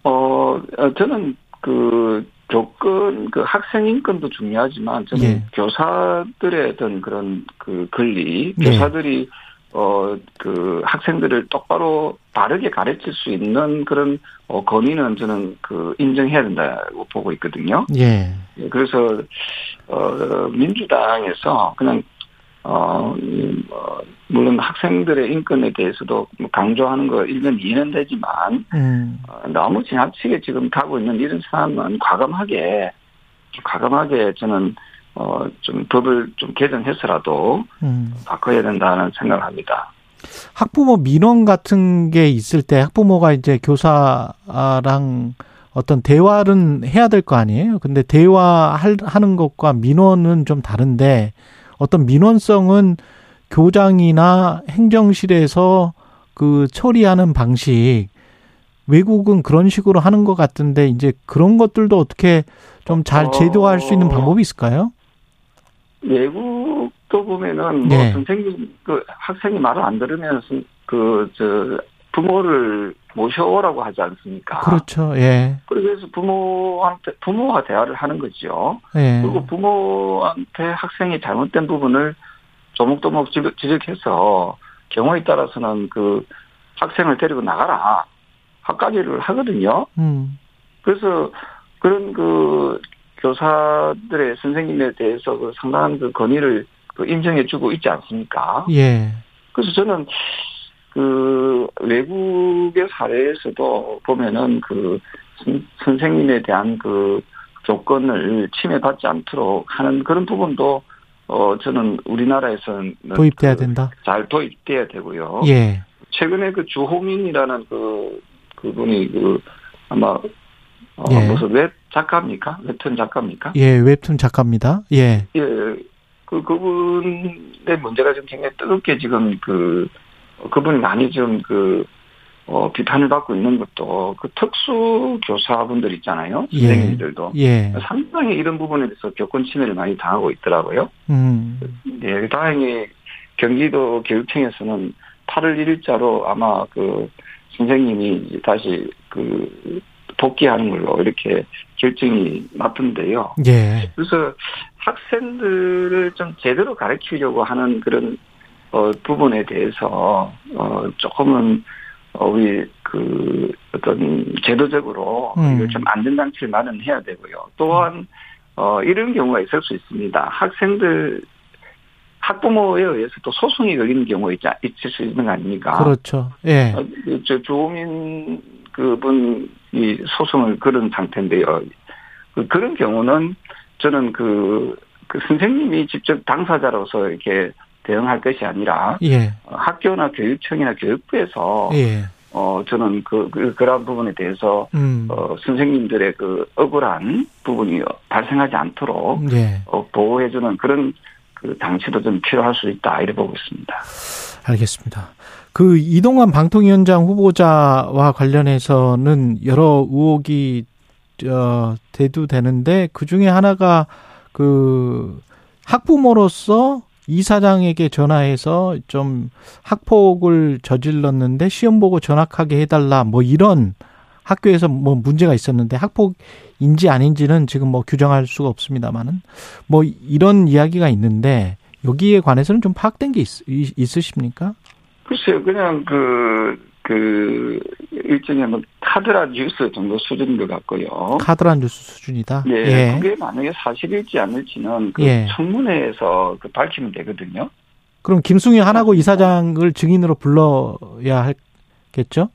어, 어, 저는 그 교권, 그 학생 인권도 중요하지만 저는 예. 교사들의 어떤 그런 그 권리, 네. 교사들이 어, 그 학생들을 똑바로 바르게 가르칠 수 있는 그런 어, 권위는 저는 그 인정해야 된다고 보고 있거든요. 예. 예, 그래서 어, 민주당에서 그냥 어, 이, 뭐, 물론 학생들의 인권에 대해서도 뭐 강조하는 거 일면 이해는 되지만 음. 어, 너무 지나치게 지금 가고 있는 이런 상황은 과감하게 과감하게 저는 어, 좀 법을 좀 개정해서라도 음. 바꿔야 된다는 생각을 합니다. 학부모 민원 같은 게 있을 때 학부모가 이제 교사랑 어떤 대화는 해야 될 거 아니에요? 근데 대화하는 것과 민원은 좀 다른데 어떤 민원성은 교장이나 행정실에서 그 처리하는 방식 외국은 그런 식으로 하는 것 같은데 이제 그런 것들도 어떻게 좀잘 어. 제도화할 수 있는 방법이 있을까요? 외국도 보면은 뭐 네. 선생님 그 학생이 말을 안 들으면 그 저 부모를 모셔오라고 하지 않습니까? 그렇죠. 예. 그래서 부모한테 부모와 대화를 하는 거죠. 예. 그리고 부모한테 학생이 잘못된 부분을 조목조목 지적- 지적해서 경우에 따라서는 그 학생을 데리고 나가라 학가지를 하거든요. 음. 그래서 그런 그 교사들의 선생님에 대해서 그 상당한 그 권위를 그 인정해주고 있지 않습니까? 예. 그래서 저는 그 외국의 사례에서도 보면은 그 선- 선생님에 대한 그 조건을 침해받지 않도록 하는 그런 부분도 어 저는 우리나라에서는 도입돼야 그 된다. 잘 도입돼야 되고요. 예. 최근에 그 주호민이라는 그 그분이 그 아마 어 예. 무슨 웹 작가입니까? 웹툰 작가입니까? 예, 웹툰 작가입니다. 예. 예. 그 그분의 문제가 지금 굉장히 뜨겁게 지금 그 어, 그분이 많이 지금 그 어, 비판을 받고 있는 것도 그 특수 교사분들 있잖아요. 예. 선생님들도 예. 상당히 이런 부분에 대해서 교권 침해를 많이 당하고 있더라고요. 음. 예, 다행히 경기도 교육청에서는 8월 1일자로 아마 그 선생님이 다시 그 복귀하는 걸로 이렇게 결정이 났던데요. 예. 그래서 학생들을 좀 제대로 가르치려고 하는 그런 어, 부분에 대해서 어, 조금은 어, 우리 그 어떤 제도적으로 음. 이걸 좀 안전장치를 마련해야 되고요. 또한 어, 이런 경우가 있을 수 있습니다. 학생들 학부모에 의해서 또 소송이 걸리는 경우가 있, 있을 수 있는 거 아닙니까? 그렇죠. 예. 어, 그저 조민 그분이 소송을 걸은 상태인데요. 그, 그런 경우는 저는 그, 그 선생님이 직접 당사자로서 이렇게 대응할 것이 아니라 예. 어, 학교나 교육청이나 교육부에서 예. 어 저는 그, 그 그러한 부분에 대해서 음. 어 선생님들의 그 억울한 부분이 발생하지 않도록 예. 어, 보호해주는 그런 그 장치도 좀 필요할 수 있다 이렇게 보고 있습니다. 알겠습니다. 그 이동환 방통위원장 후보자와 관련해서는 여러 의혹이 어, 대두되는데 그 중에 하나가 그 학부모로서 이사장에게 전화해서 좀 학폭을 저질렀는데 시험 보고 전학하게 해달라 뭐 이런 학교에서 뭐 문제가 있었는데 학폭인지 아닌지는 지금 뭐 규정할 수가 없습니다만은 뭐 이런 이야기가 있는데 여기에 관해서는 좀 파악된 게 있, 있으십니까? 글쎄요, 그냥 그, 그, 일종의 뭐, 카드라 뉴스 정도 수준인 것 같고요. 카드라 뉴스 수준이다. 예, 예. 그게 만약에 사실일지 아닐지는 그 예. 청문회에서 그 밝히면 되거든요. 그럼 김승희 하나고 이사장을 증인으로 불러야 할겠죠?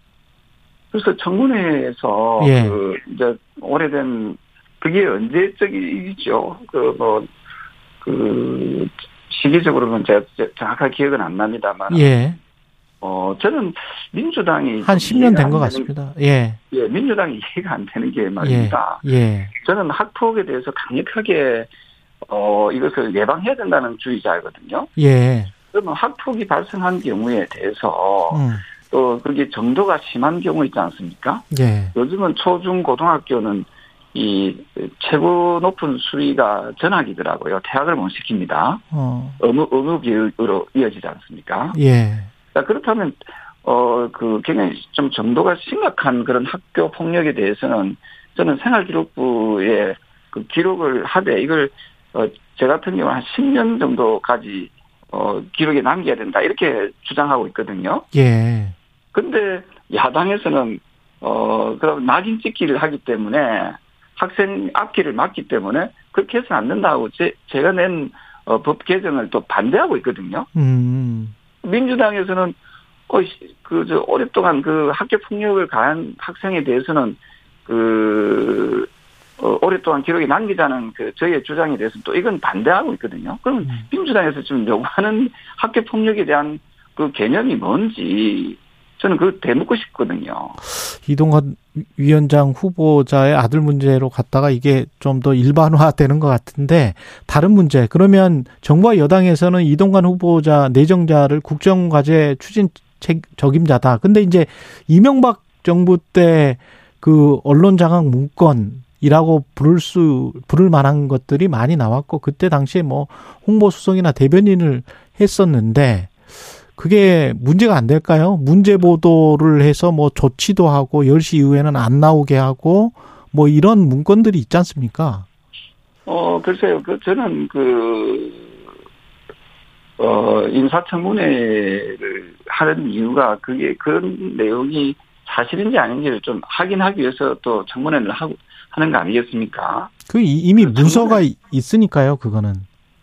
그래서 청문회에서 예. 그 이제 오래된 그게 언제적이죠. 그 뭐 그 시기적으로는 제가 정확하게 기억은 안 납니다만 예. 어 저는 민주당이 한좀 10년 이해가 된안것 같습니다. 예. 예, 민주당이 이해가 안 되는 게 예. 말입니다. 예. 저는 학폭에 대해서 강력하게 어 이것을 예방해야 된다는 주의자거든요. 예. 그러면 학폭이 발생한 경우에 대해서 음. 또 그게 정도가 심한 경우 있지 않습니까? 예. 요즘은 초중 고등학교는 이 최고 높은 수위가 전학이더라고요. 퇴학을 못 시킵니다. 어. 의무 의무 교육으로 이어지지 않습니까? 예. 자, 그렇다면 어 그 굉장히 좀 정도가 심각한 그런 학교 폭력에 대해서는 저는 생활기록부에 그 기록을 하되 이걸 어, 제 같은 경우는 한 10년 정도까지 어, 기록에 남겨야 된다. 이렇게 주장하고 있거든요. 예. 근데 야당에서는, 어, 그럼 낙인 찍기를 하기 때문에 학생 앞길을 막기 때문에 그렇게 해서는 안 된다고 제, 제가 낸 어, 법 개정을 또 반대하고 있거든요. 음. 민주당에서는 어, 그, 저, 오랫동안 그 학교 폭력을 가한 학생에 대해서는 그, 어, 오랫동안 기록에 남기자는 그 저희의 주장에 대해서 또 이건 반대하고 있거든요. 그럼 음. 민주당에서 지금 요구하는 학교 폭력에 대한 그 개념이 뭔지 저는 그거 되묻고 싶거든요. 이동관 위원장 후보자의 아들 문제로 갔다가 이게 좀 더 일반화되는 것 같은데 다른 문제 그러면 정부와 여당에서는 이동관 후보자 내정자를 국정과제 추진 책 적임자다. 근데 이제 이명박 정부 때 그 언론 장악 문건 이라고 부를 수 부를 만한 것들이 많이 나왔고 그때 당시에 뭐 홍보 수석이나 대변인을 했었는데 그게 문제가 안 될까요? 문제 보도를 해서 뭐 조치도 하고 10시 이후에는 안 나오게 하고 뭐 이런 문건들이 있지 않습니까? 어, 글쎄요. 그, 저는 그, 어, 인사청문회를 하는 이유가 그게 그런 내용이 사실인지 아닌지를 좀 확인하기 위해서 또 청문회를 하고, 하는 거 아니겠습니까? 그 이- 이미 그 문서가 이- 있으니까요, 그거는.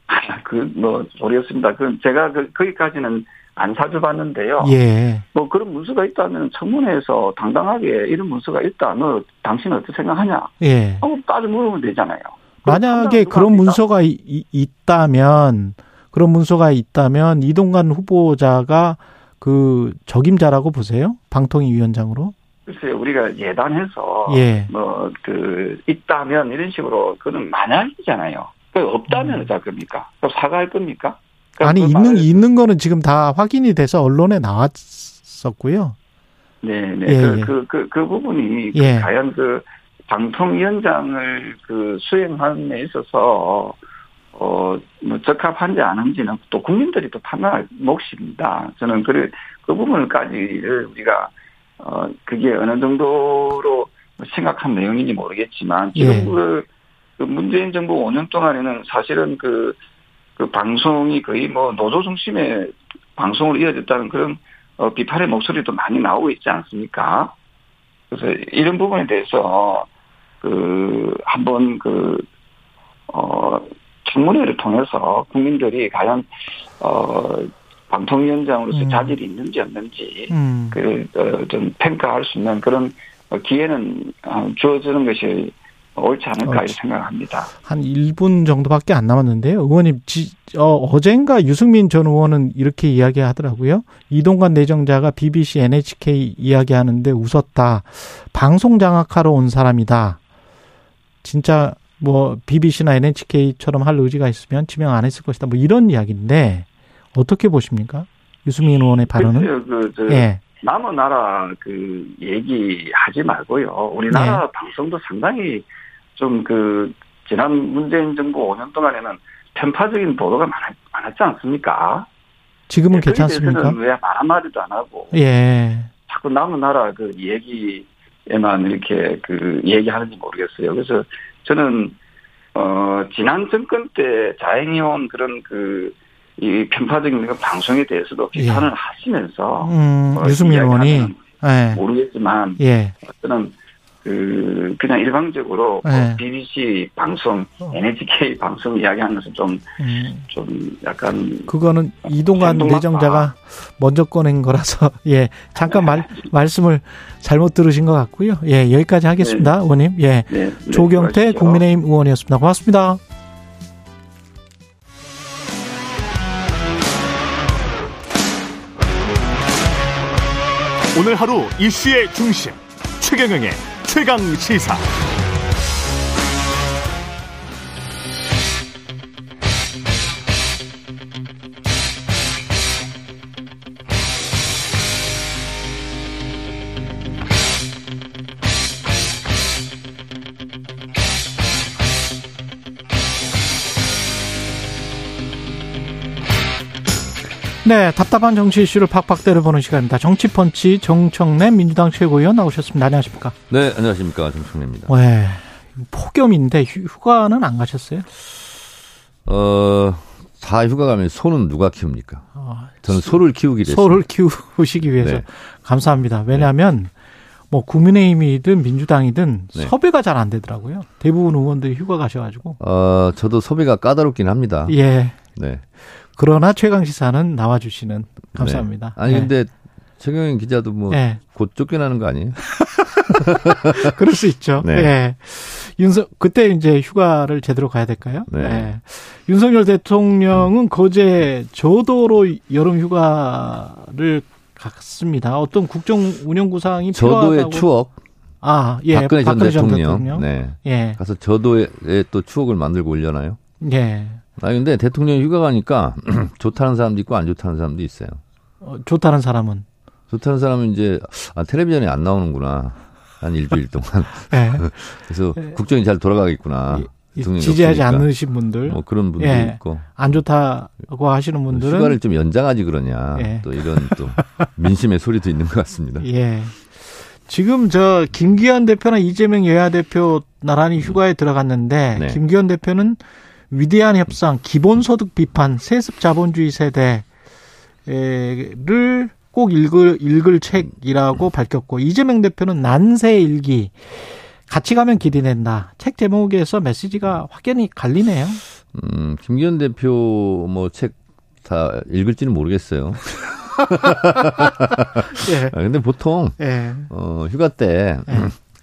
아, 그, 뭐, 모르겠습니다. 그, 제가 그, 거기까지는 안 사줘봤는데요. 예. 뭐 그런 문서가 있다면 청문회에서 당당하게 이런 문서가 있다. 너 당신 어떻게 생각하냐? 예. 하고 따져 물으면 되잖아요. 만약에 그런? 문서가 이- 이- 있다면 그런 문서가 있다면 이동관 후보자가 그 적임자라고 보세요? 방통위 위원장으로? 글쎄요, 우리가 예단해서 예. 뭐그 있다면 이런 식으로 그거는 만약이잖아요. 그 없다면 어쩔 겁니까? 그럼 사과할 겁니까? 그럼 아니 그 있는 말을- 있는 거는 지금 다 확인이 돼서 언론에 나왔었고요. 네, 네. 예, 그, 예. 그, 그, 그 부분이 예. 과연 그 방통위원장을 그 수행함에 있어서 어, 뭐 적합한지 아닌지는 또 국민들이 또 판단할 몫입니다. 저는 그, 그 부분까지를 우리가 어, 그게 어느 정도로 심각한 내용인지 모르겠지만 지금 예. 그, 그 문재인 정부 5년 동안에는 사실은 그, 그 방송이 거의 뭐 노조 중심의 방송으로 이어졌다는 그런 어, 비판의 목소리도 많이 나오고 있지 않습니까? 그래서 이런 부분에 대해서 그 한번 그 어, 청문회를 통해서 국민들이 과연 어, 방통위원장으로서 음. 자질이 있는지 없는지 음. 그좀 평가할 수 있는 그런 어, 기회는 어, 주어지는 것이 옳지 않을까 이렇게 생각합니다. 한 1분 정도밖에 안 남았는데요. 의원님, 지, 어, 어젠가 유승민 전 의원은 이렇게 이야기하더라고요. 이동관 내정자가 BBC, NHK 이야기하는데 웃었다. 방송 장악하러 온 사람이다. 진짜 뭐 BBC나 NHK처럼 할 의지가 있으면 지명 안 했을 것이다. 뭐 이런 이야기인데 어떻게 보십니까? 유승민 의원의 발언은? 글쎄요, 그, 저, 예. 남의 나라 그 얘기 하지 말고요. 우리나라 네. 방송도 상당히 좀 그 지난 문재인 정부 5년 동안에는 편파적인 보도가 많았, 많았지 않습니까? 지금은 네, 괜찮습니까? 대해서는 왜말 한마디도 안 하고 예. 자꾸 남의 나라 그 얘기에만 이렇게 그 얘기하는지 모르겠어요. 그래서 저는 어 지난 정권 때 자행해온 그런 그 이 편파적인 그 방송에 대해서도 비판을 하시면서 예. 음, 어, 유승민 의원이 예. 모르겠지만 예. 저는 그 그냥 일방적으로 뭐 네. BBC 방송, NHK 방송 이야기하면서 좀좀 음. 약간 그거는 이동관 행동학과. 내정자가 먼저 꺼낸 거라서 예 잠깐 말 말씀을 잘못 들으신 것 같고요 예 여기까지 하겠습니다 의원님 예 네, 네, 조경태 수고하십시오. 국민의힘 의원이었습니다 고맙습니다 오늘 하루 이슈의 중심 최경영의 최강 시사. 네 답답한 정치 이슈를 팍팍 때려보는 시간입니다 정치펀치 정청래 민주당 최고위원 나오셨습니다 안녕하십니까 네, 안녕하십니까. 정청래입니다. 네 폭염인데 휴- 휴가는 안 가셨어요 어, 다 휴가 가면 소는 누가 키웁니까? 아, 저는 소를 키우기로 했습니다. 소를 키우시기 위해서 네. 감사합니다. 왜냐하면 뭐 국민의힘이든 민주당이든 네. 섭외가 잘 안 되더라고요. 대부분 의원들이 휴가 가셔가지고 어, 저도 소비가 까다롭긴 합니다. 예. 네. 그러나 최강 시사는 나와주시는 감사합니다. 네. 아니 예. 근데 최경영 기자도 뭐곧 예. 쫓겨나는 거 아니에요? 그럴 수 있죠. 네. 예. 윤석 그때 이제 휴가를 제대로 가야 될까요? 네. 예. 윤석열 대통령은 거제 저도로 여름 휴가를 갔습니다. 어떤 국정 운영 구상이 저도의 필요하다고. 추억. 아, 예. 박근혜 전 대통령. 네. 예. 가서 저도의 또 추억을 만들고 올려나요? 예. 아 근데 대통령 휴가 가니까 좋다는 사람도 있고 안 좋다는 사람도 있어요. 어, 좋다는 사람은 좋다는 사람은 이제 아 텔레비전에 안 나오는구나. 한 일주일 동안. 예. 그래서 국정이 잘 돌아가겠구나. 이- 대통령이 지지하지 없으니까. 않으신 분들, 뭐 그런 분도 예. 있고. 안 좋다고 하시는 분들은 휴가를 좀 연장하지 그러냐. 예. 또 이런 또 민심의 소리도 있는 것 같습니다. 예. 지금 저 김기현 대표나 이재명 여야 대표 나란히 휴가에 들어갔는데 네. 김기현 대표는 위대한 협상, 기본소득 비판, 세습 자본주의 세대를 꼭 읽을 읽을 책이라고 밝혔고 이재명 대표는 난세 일기 같이 가면 길이 낸다. 책 제목에서 메시지가 확연히 갈리네요. 음, 김기현 대표 뭐 책 다 읽을지는 모르겠어요. 예. 아, 근데 보통 예. 어, 휴가 때 예.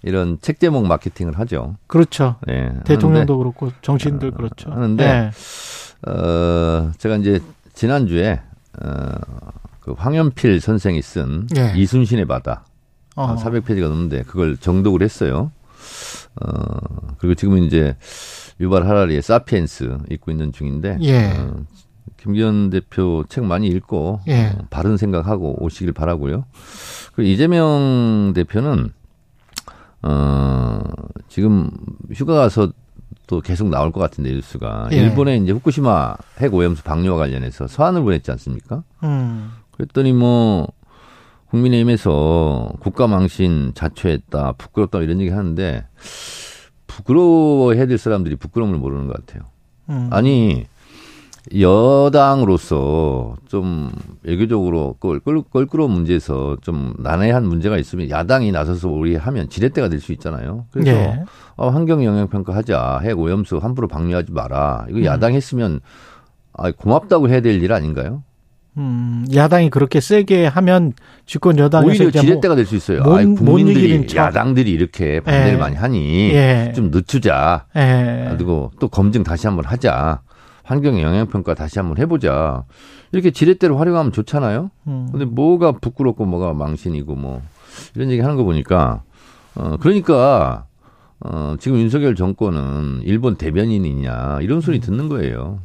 이런 책 제목 마케팅을 하죠. 그렇죠. 예. 대통령도 그렇고 정치인들 그렇죠. 하는데 예. 어, 제가 이제 지난 주에 어, 그 황현필 선생이 쓴 예. 이순신의 바다 어. 400페이지가 넘는데 그걸 정독을 했어요. 어, 그리고 지금 이제 유발 하라리의 사피엔스 읽고 있는 중인데 예. 어, 김기현 대표 책 많이 읽고 예. 어, 바른 생각하고 오시길 바라고요. 그리고 이재명 대표는 어, 지금 휴가 가서 또 계속 나올 것 같은데 뉴스가 예. 일본에 이제 후쿠시마 핵 오염수 방류와 관련해서 서한을 보냈지 않습니까? 음. 그랬더니 뭐 국민의힘에서 국가망신 자초했다 부끄럽다 이런 얘기 하는데 부끄러워해야 될 사람들이 부끄러움을 모르는 것 같아요. 음. 아니 여당으로서 좀 외교적으로 껄, 껄끄러운 문제에서 좀 난해한 문제가 있으면 야당이 나서서 우리 하면 지렛대가 될 수 있잖아요. 그래서 예. 어, 환경 영향 평가하자. 핵 오염수 함부로 방류하지 마라. 이거 음. 야당 했으면 아, 고맙다고 해야 될 일 아닌가요? 음, 야당이 그렇게 세게 하면 집권 여당에서 오히려 이제 지렛대가 될 수 있어요. 못- 못 국민들이. 야당들이 이렇게 반대를 예. 많이 하니 예. 좀 늦추자. 예. 그리고 또 검증 다시 한번 하자. 환경 영향 평가 다시 한번 해보자. 이렇게 지렛대로 활용하면 좋잖아요. 음. 근데 뭐가 부끄럽고 뭐가 망신이고 뭐 이런 얘기 하는 거 보니까 어 그러니까 어 지금 윤석열 정권은 일본 대변인이냐 이런 소리 듣는 거예요.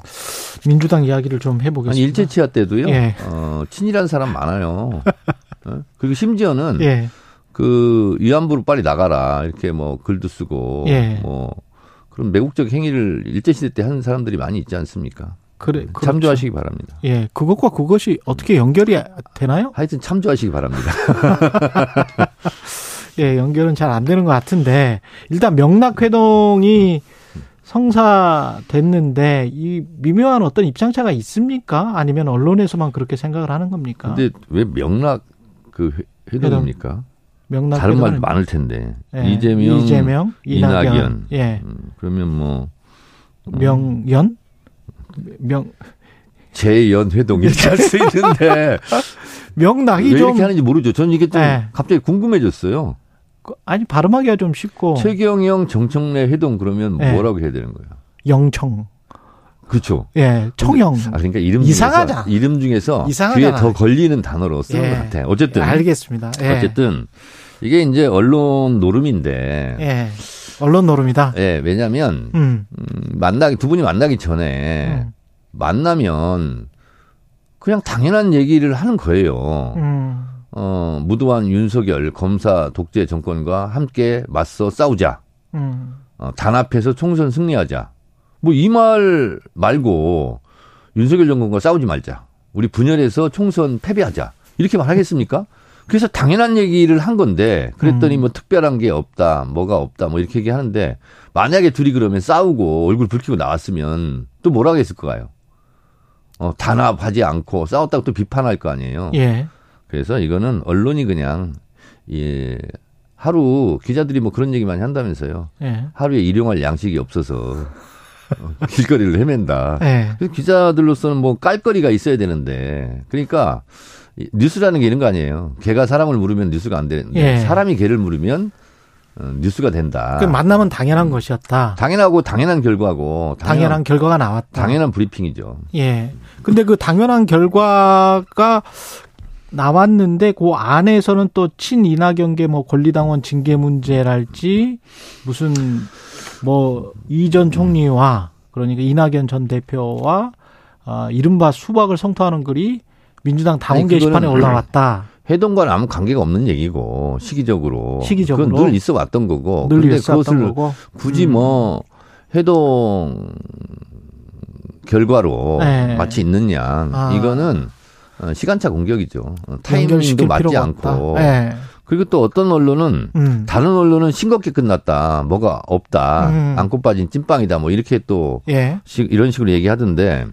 민주당 이야기를 좀 해보겠습니다. 아니 일제 치하 때도요. 예. 어 친일한 사람 많아요. 어? 그리고 심지어는 예. 그 위안부로 빨리 나가라 이렇게 뭐 글도 쓰고 예. 뭐 그런 매국적 행위를 일제 시대 때 하는 사람들이 많이 있지 않습니까? 그래. 그렇죠. 참조하시기 바랍니다. 예. 그것과 그것이 어떻게 연결이 되나요? 하여튼 참조하시기 바랍니다. 예, 연결은 잘 안 되는 것 같은데 일단 명락회동이 성사됐는데 이 미묘한 어떤 입장차가 있습니까? 아니면 언론에서만 그렇게 생각을 하는 겁니까? 근데 왜 명락 그 회- 회동입니까? 명락 다른 말 회동은- 많을 텐데 예, 이재명, 이재명, 이낙연, 이낙연. 예, 음, 그러면 뭐 명연, 명 재연 회동 이렇게 할수 있는데 왜 명락이 이렇게 좀 하는지 모르죠. 저는 이게 좀 예. 갑자기 궁금해졌어요. 아니 발음하기가 좀 쉽고 최경영 정청래 회동 그러면 예. 뭐라고 해야 되는 거예요? 영청, 그렇죠. 예, 청영. 아 그러니까 이름 이상하잖아. 중에서 이름 중에서 이상하잖아. 귀에 더 걸리는 단어로 쓰는 예. 것 같아요. 어쨌든 알겠습니다. 예. 어쨌든 이게 이제 언론 노름인데 예. 언론 노름이다. 예, 왜냐하면 음. 음, 만나기 두 분이 만나기 전에 음. 만나면 그냥 당연한 얘기를 하는 거예요. 음. 어, 무도한 윤석열 검사 독재 정권과 함께 맞서 싸우자. 음. 어, 단합해서 총선 승리하자. 뭐 이 말 말고 윤석열 정권과 싸우지 말자. 우리 분열해서 총선 패배하자. 이렇게 말하겠습니까? 그래서 당연한 얘기를 한 건데 그랬더니 음. 뭐 특별한 게 없다, 뭐가 없다, 뭐 이렇게 얘기하는데 만약에 둘이 그러면 싸우고 얼굴 붉히고 나왔으면 또 뭐라고 했을 거예요? 어, 단합하지 않고 싸웠다고 또 비판할 거 아니에요. 예. 그래서 이거는 언론이 그냥 예, 하루 기자들이 뭐 그런 얘기 많이 한다면서요. 예. 하루에 일용할 양식이 없어서 어, 길거리를 헤맨다. 예. 그래서 기자들로서는 뭐 깔거리가 있어야 되는데 그러니까 이 뉴스라는 게 이런 거 아니에요. 개가 사람을 물으면 뉴스가 안 되는데 예. 사람이 개를 물으면 어, 뉴스가 된다. 그 만남은 당연한 것이었다. 당연하고 당연한 결과고 당연한 결과가 나왔다. 당연한 브리핑이죠. 예. 근데 그 당연한 결과가 나왔는데 그 안에서는 또 친이낙연계 뭐 권리당원 징계 문제랄지 무슨 뭐 이전 총리와 그러니까 이낙연 전 대표와 아 이른바 수박을 성토하는 글이 민주당 당원 게시판에 올라왔다. 해동과는 아무 관계가 없는 얘기고 시기적으로 시기적으로. 그건 늘 있어 왔던 거고 늘 근데 있었던 그것을 거고. 굳이 음. 뭐 해동 결과로 네. 마치 양 아. 이거는 어, 시간차 공격이죠. 어, 타이밍도 맞지 않고. 예. 그리고 또 어떤 언론은 음. 다른 언론은 싱겁게 끝났다. 뭐가 없다. 음. 안고 빠진 찐빵이다. 뭐 이렇게 또 예. 시- 이런 식으로 얘기하던데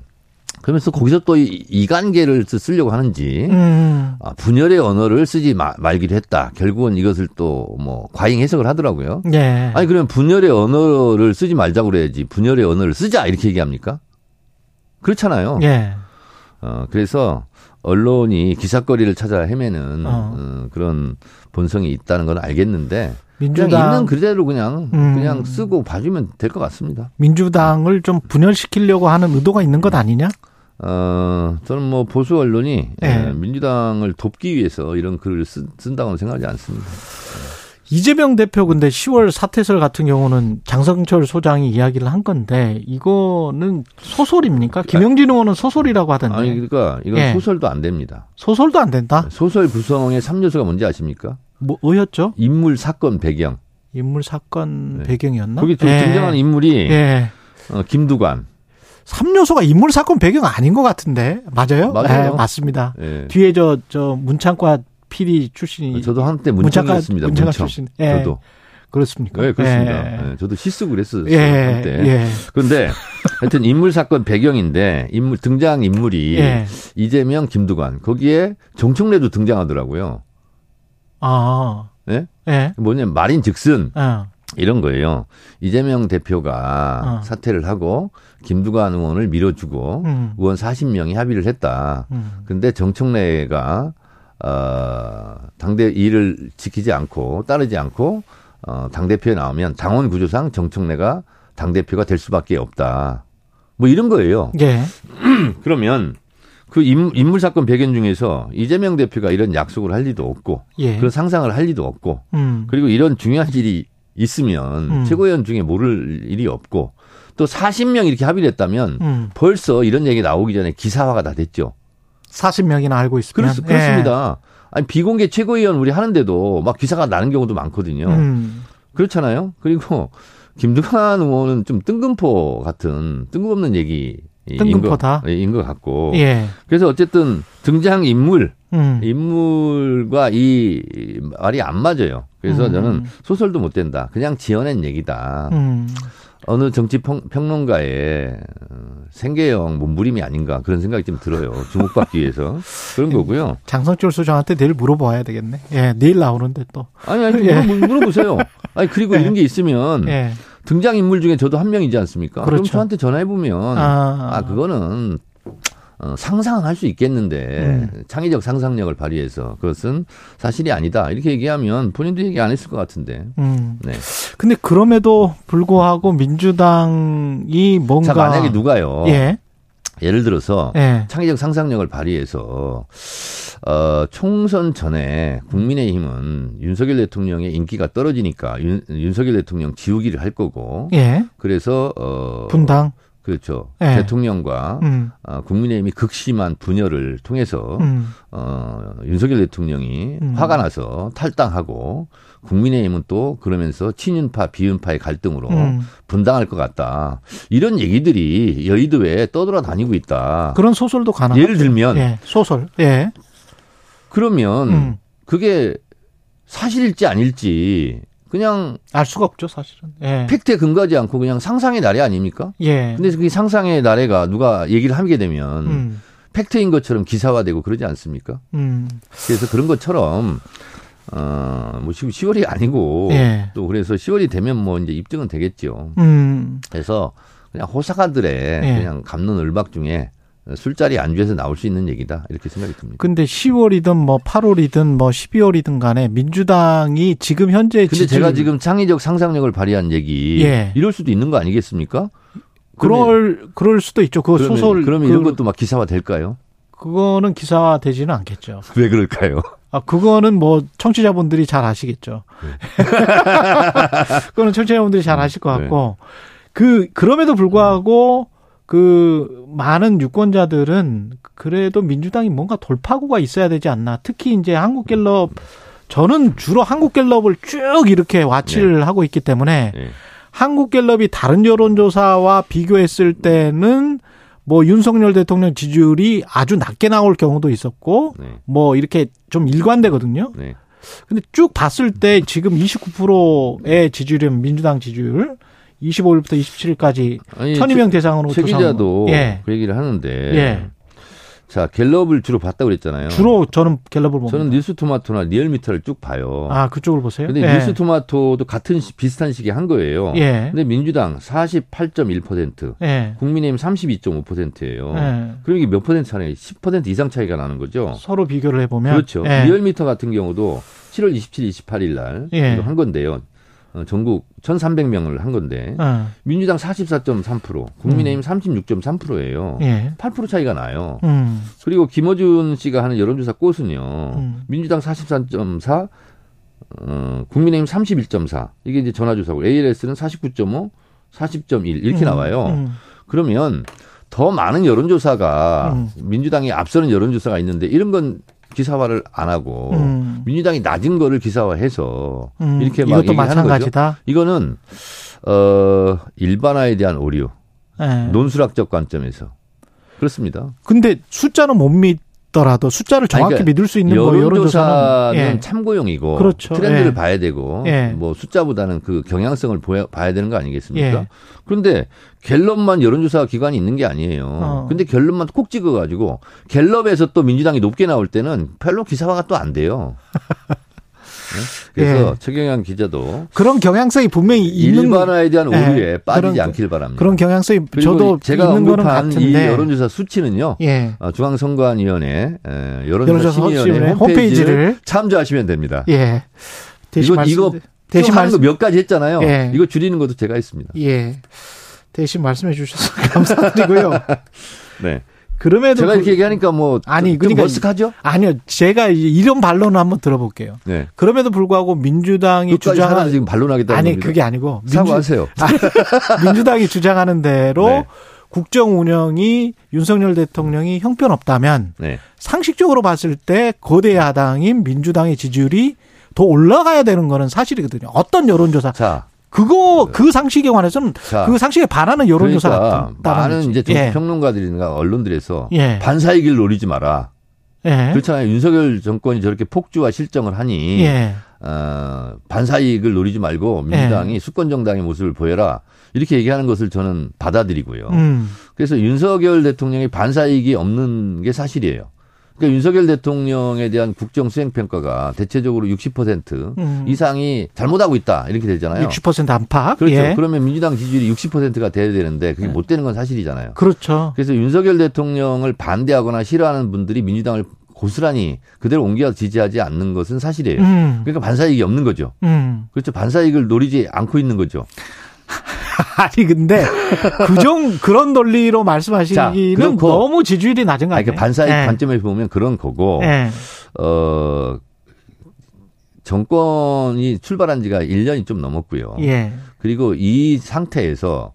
그러면서 거기서 또 이- 이간계를 쓰- 쓰려고 하는지 음. 아, 분열의 언어를 쓰지 마- 말기로 했다. 결국은 이것을 또 뭐 과잉 해석을 하더라고요. 예. 아니 그러면 분열의 언어를 쓰지 말자고 그래야지. 분열의 언어를 쓰자 이렇게 얘기합니까? 그렇잖아요. 예. 어, 그래서 언론이 기사거리를 찾아 헤매는 어. 어, 그런 본성이 있다는 건 알겠는데 그냥 민주당 있는 그대로 그냥 음. 그냥 쓰고 봐주면 될 것 같습니다. 민주당을 좀 분열시키려고 하는 의도가 있는 것 아니냐? 어, 저는 뭐 보수 언론이 네. 예, 민주당을 돕기 위해서 이런 글을 쓴, 쓴다고는 생각하지 않습니다. 이재명 대표 근데 10월 사퇴설 같은 경우는 장성철 소장이 이야기를 한 건데 이거는 소설입니까? 김영진 의원은 소설이라고 하던데 아니 그러니까 이건 예. 소설도 안 됩니다. 소설도 안 된다. 소설 구성의 3요소가 뭔지 아십니까? 뭐 뭐였죠? 인물, 사건, 배경. 인물 사건 네. 배경이었나? 거기 좀 예. 등장하는 인물이 예. 어, 김두관. 3요소가 인물 사건 배경 아닌 것 같은데 맞아요? 맞아요. 예, 맞습니다. 예. 뒤에 저 저 문창과 PD 출신이 저도 한때 문창과 문청이었습니다. 문창과 문청. 출신. 예. 저도. 그렇습니까? 네, 그렇습니다. 예. 예, 저도 시쓰고 그랬어요. 예. 한때. 예. 그런데 하여튼 인물 사건 배경인데 인물 등장 인물이 예. 이재명, 김두관 거기에 정청래도 등장하더라고요. 아. 예? 예. 뭐냐면 말인 즉슨 어. 이런 거예요. 이재명 대표가 어. 사퇴를 하고 김두관 의원을 밀어주고 음. 의원 40명이 합의를 했다. 음. 근데 정청래가 어, 당대 일을 지키지 않고 따르지 않고 어, 당 대표에 나오면 당원 구조상 정청래가 당 대표가 될 수밖에 없다. 뭐 이런 거예요. 예. 그러면 그 인, 인물 사건 배경 중에서 이재명 대표가 이런 약속을 할 리도 없고 예. 그런 상상을 할 리도 없고 음. 그리고 이런 중요한 일이 있으면 음. 최고위원 중에 모를 일이 없고 또 40명 이렇게 합의를 했다면 음. 벌써 이런 얘기 나오기 전에 기사화가 다 됐죠. 40명이나 알고 있으면. 그렇, 그렇 습니다. 아니 비공개 최고위원 우리 하는데도 막 기사가 나는 경우도 많거든요. 예. 음. 그렇잖아요. 그리고 김두관 의원은 좀 뜬금포 같은 뜬금없는 얘기 뜬금포다? 인것 같고 예. 그래서 어쨌든 등장 인물 음. 인물과 이 말이 안 맞아요. 그래서 음. 저는 소설도 못 된다. 그냥 지어낸 얘기다. 음. 어느 정치 평, 평론가의 어, 생계형 몸부림이 아닌가 그런 생각이 좀 들어요. 주목받기 위해서 그런 거고요. 장성철 소장한테 내일 물어봐야 되겠네. 예, 내일 나오는데 또. 아니 아니 예. 물어, 물어보세요. 아니 그리고 예. 이런 게 있으면 예. 등장 인물 중에 저도 한 명이지 않습니까? 그럼 그렇죠. 저한테 전화해 보면 아. 아, 그거는 어, 상상은 할 수 있겠는데 음. 창의적 상상력을 발휘해서 그것은 사실이 아니다 이렇게 얘기하면 본인도 얘기 안 했을 것 같은데. 음. 네. 근데 그럼에도 불구하고 민주당이 뭔가 자 만약에 누가요. 예. 예를 들어서 예. 창의적 상상력을 발휘해서 어, 총선 전에 국민의힘은 윤석열 대통령의 인기가 떨어지니까 윤, 윤석열 대통령 지우기를 할 거고 예. 그래서 어 분당. 그렇죠 예. 대통령과 음. 어, 국민의힘이 극심한 분열을 통해서 음. 어, 윤석열 대통령이 음. 화가 나서 탈당하고 국민의힘은 또 그러면서 친윤파 비윤파의 갈등으로 음. 분당할 것 같다 이런 얘기들이 여의도에 떠돌아다니고 있다. 그런 소설도 가능. 예를 들면 예. 소설. 예. 그러면 음. 그게 사실일지 아닐지 그냥 알 수가 없죠, 사실은. 예. 팩트에 근거하지 않고 그냥 상상의 나래 아닙니까? 예. 근데 그 상상의 나래가 누가 얘기를 하게 되면 음. 팩트인 것처럼 기사화되고 그러지 않습니까? 음. 그래서 그런 것처럼 어뭐 지금 10월이 아니고 예. 또 그래서 10월이 되면 뭐 이제 입증은 되겠죠. 음. 그래서 그냥 호사가들의 예. 그냥 감론 을박 중에 술자리 안주에서 나올 수 있는 얘기다 이렇게 생각이 듭니다. 근데 10월이든 뭐 8월이든 뭐 12월이든 간에 민주당이 지금 현재 근데 지지율 제가 지금 창의적 상상력을 발휘한 얘기 예. 이럴 수도 있는 거 아니겠습니까? 그럴 그럴 수도 있죠. 그 그러면, 소설 그러면 그, 이런 것도 막 기사화 될까요? 그거는 기사되지는 않겠죠. 왜 그럴까요? 아 그거는 뭐 청취자분들이 잘 아시겠죠. 그거는 청취자분들이 잘 아실 것 같고 그 그럼에도 불구하고 그 많은 유권자들은 그래도 민주당이 뭔가 돌파구가 있어야 되지 않나. 특히 이제 한국갤럽 저는 주로 한국갤럽을 쭉 이렇게 와치를 하고 있기 때문에 네. 한국갤럽이 다른 여론조사와 비교했을 때는 뭐 윤석열 대통령 지지율이 아주 낮게 나올 경우도 있었고 네. 뭐 이렇게 좀 일관되거든요. 네. 근데 쭉 봤을 때 지금 29%의 지지율은 민주당 지지율 25일부터 27일까지 아니, 1200명 대상으로 최 기자도 거. 예. 그 얘기를 하는데 예. 자 갤럽을 주로 봤다고 그랬잖아요. 주로 저는 갤럽을 봅니다. 저는 뉴스토마토나 리얼미터를 쭉 봐요. 아 그쪽을 보세요. 근데 예. 뉴스토마토도 같은 시, 비슷한 시기에 한 거예요. 예. 근데 민주당 48.1%, 예. 국민의힘 32.5%예요. 예. 그럼 이게 몇 퍼센트 차이나요? 10% 이상 차이가 나는 거죠. 서로 비교를 해보면 그렇죠. 예. 리얼미터 같은 경우도 7월 27일, 28일 날 예. 한 건데요. 어, 전국 1,300명을 한 건데 어. 민주당 44.3%, 국민의힘 36.3%예요. 예. 8% 차이가 나요. 음. 그리고 김어준 씨가 하는 여론조사 꽃은요. 음. 민주당 43.4, 어, 국민의힘 31.4. 이게 이제 전화조사고 ALS는 49.5, 40.1 이렇게 음. 나와요. 음. 그러면 더 많은 여론조사가 음. 민주당이 앞서는 여론조사가 있는데 이런 건 기사화를 안 하고 음. 민주당이 낮은 거를 기사화해서 음. 이렇게 막 이것도 얘기하는 거죠. 마찬가지다. 이거는 어 일반화에 대한 오류, 예. 논술학적 관점에서 그렇습니다. 근데 숫자는 못 믿 더라도 숫자를 정확히 그러니까 믿을 수 있는 거 여론조사는 여론조사는 예. 참고용이고 그렇죠. 트렌드를 예. 봐야 되고 예. 뭐 숫자보다는 그 경향성을 보야, 봐야 되는 거 아니겠습니까? 예. 그런데 갤럽만 여론조사 기관이 있는 게 아니에요. 어. 근데 갤럽만 꼭 찍어가지고 갤럽에서 또 민주당이 높게 나올 때는 별로 기사화가 또 안 돼요. 네? 그래서 예. 최경영 기자도 그런 경향성이 분명히 있는 일반화에 대한 예. 오류에 빠지지 그런- 않길 바랍니다. 그런 경향성이 저도 제가 있는 거는 언급한 이 같은데 여론조사 수치는요. 예. 어, 중앙선관위원회 에, 여론조사 여론조사 심의위원회 홈페이지를, 홈페이지를 참조하시면 됩니다. 예. 대신 이거 말씀 이거 대신 말씀 거몇 가지 했잖아요. 예. 이거 줄이는 것도 제가 했습니다. 예. 대신 말씀해 주셔서 감사드리고요. 네. 그럼에도 제가 불- 이렇게 얘기하니까 뭐 아니, 좀, 그러니까 좀 머쓱하죠? 아니요. 제가 이런 반론을 한번 들어볼게요. 네. 그럼에도 불구하고 민주당이 하나 주장한 지금 반론하겠다는 아니 겁니까? 그게 아니고 민주, 사과하세요. 민주 당이 주장하는 대로 네. 국정 운영이 윤석열 대통령이 형편없다면 네. 상식적으로 봤을 때 거대 야당인 민주당의 지지율이 더 올라가야 되는 거는 사실이거든요. 어떤 여론조사 자, 그거 그 상식에 관해서는 자. 그 상식에 반하는 여론조사가 그러니까 많은. 이제 예. 평론가들이나 언론들에서 예. 반사이길 노리지 마라. 예. 그렇잖아요. 윤석열 정권이 저렇게 폭주와 실정을 하니 예. 어, 반사 이익을 노리지 말고 민주당이 수권 정당의 모습을 보여라. 이렇게 얘기하는 것을 저는 받아들이고요. 음. 그래서 윤석열 대통령이 반사 이익이 없는 게 사실이에요. 그러니까 윤석열 대통령에 대한 국정 수행 평가가 대체적으로 60% 음. 이상이 잘못하고 있다 이렇게 되잖아요. 60% 안팎. 그렇죠. 예. 그러면 민주당 지지율이 60%가 돼야 되는데 그게 못 되는 건 사실이잖아요. 그렇죠. 그래서 윤석열 대통령을 반대하거나 싫어하는 분들이 민주당을 고스란히 그대로 옮겨 지지하지 않는 것은 사실이에요. 음. 그러니까 반사이익이 없는 거죠. 음. 그렇죠. 반사이익을 노리지 않고 있는 거죠. 아니 근데 그정 그런 논리로 말씀하시기는 자. 너무 지지율이 낮은 거 아니, 아니에요? 그러니까 반사이익 예. 관점에서 보면 그런 거고, 예. 어, 정권이 출발한 지가 1년이 좀 넘었고요. 예. 그리고 이 상태에서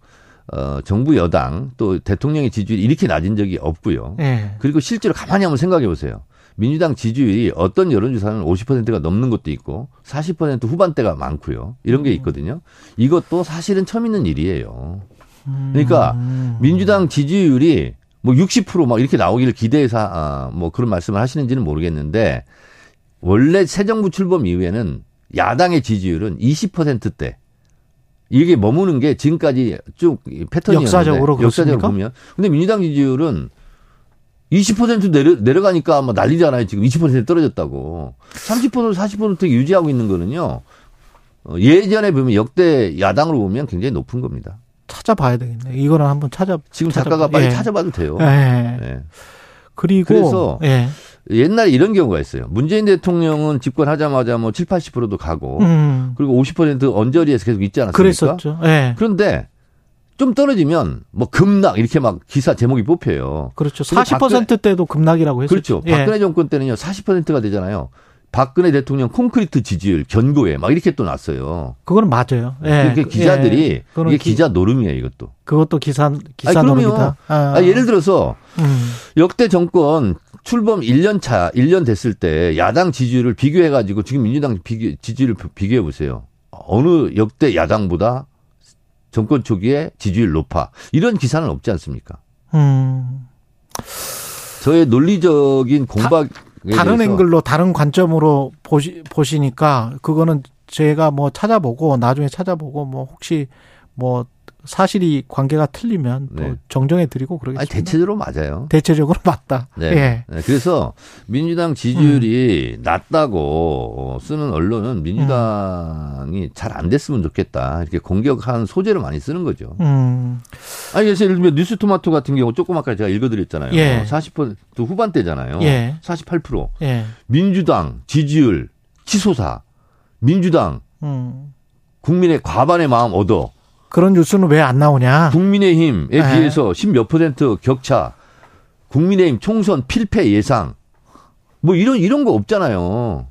어, 정부 여당 또 대통령의 지지율이 이렇게 낮은 적이 없고요. 예. 그리고 실제로 가만히 한번 생각해 보세요. 민주당 지지율이 어떤 여론조사는 50%가 넘는 것도 있고 40% 후반대가 많고요. 이런 게 있거든요. 이것도 사실은 처음 있는 일이에요. 그러니까 음. 민주당 지지율이 뭐 60%막 이렇게 나오기를 기대해서 아, 뭐 그런 말씀을 하시는지는 모르겠는데 원래 새 정부 출범 이후에는 야당의 지지율은 20%대. 이게 머무는 게 지금까지 쭉 패턴이었는데 역사적으로 역사적으로 그렇습니까? 보면 근데 민주당 지지율은 20% 내려, 내려가니까 뭐 난리잖아요. 지금 20% 떨어졌다고. 30% 40% 유지하고 있는 거는요. 어, 예전에 보면 역대 야당으로 보면 굉장히 높은 겁니다. 찾아봐야 되겠네. 이거는 한번 찾아. 지금 찾아봐- 작가가 빨리 예. 찾아봐도 돼요. 예. 예. 그리고 그래서 예. 옛날에 이런 경우가 있어요. 문재인 대통령은 집권하자마자 뭐 7, 80%도 가고 음. 그리고 50% 언저리에서 계속 있지 않았습니까? 그랬었죠. 예. 그런데 좀 떨어지면 뭐 급락 이렇게 막 기사 제목이 뽑혀요. 그렇죠. 근데 40% 때도 급락이라고 그렇죠. 했었죠. 예. 박근혜 정권 때는요 40%가 되잖아요. 박근혜 대통령 콘크리트 지지율 견고해 막 이렇게 또 났어요. 그거는 맞아요. 예. 그게 기자들이 예. 이게 기- 기자 노름이에요 이것도. 그것도 기사 기사 아니. 노름이다. 아. 아, 예를 들어서 음. 역대 정권 출범 1년 차, 1년 됐을 때 야당 지지율을 비교해 가지고 지금 민주당 비교, 지지율을 비교해 보세요. 어느 역대 야당보다 정권 초기에 지지율 높아. 이런 기사는 없지 않습니까? 음. 저의 논리적인 공박에 다른 앵글로 다른 관점으로 보시 보시니까 그거는 제가 뭐 찾아보고 나중에 찾아보고 뭐 혹시 뭐 사실이 관계가 틀리면 또 네. 정정해 드리고 아니, 그러겠습니다. 대체적으로 맞아요. 대체적으로 맞다. 네. 예. 네, 그래서 민주당 음. 지지율이 낮다고 쓰는 언론은 민주당이 음. 잘안 됐으면 좋겠다. 이렇게 공격한 소재를 많이 쓰는 거죠. 음. 아니, 그래서 예를 들면 뉴스 토마토 같은 경우 조금 아까 제가 읽어드렸잖아요. 예. 40% 후반대잖아요. 예. 48%. 예. 민주당 지지율 치솟아. 민주당 음. 국민의 과반의 마음 얻어. 그런 뉴스는 왜 안 나오냐? 국민의힘에 예. 비해서 10몇 퍼센트 격차. 국민의힘 총선 필패 예상. 뭐 이런 이런 거 없잖아요.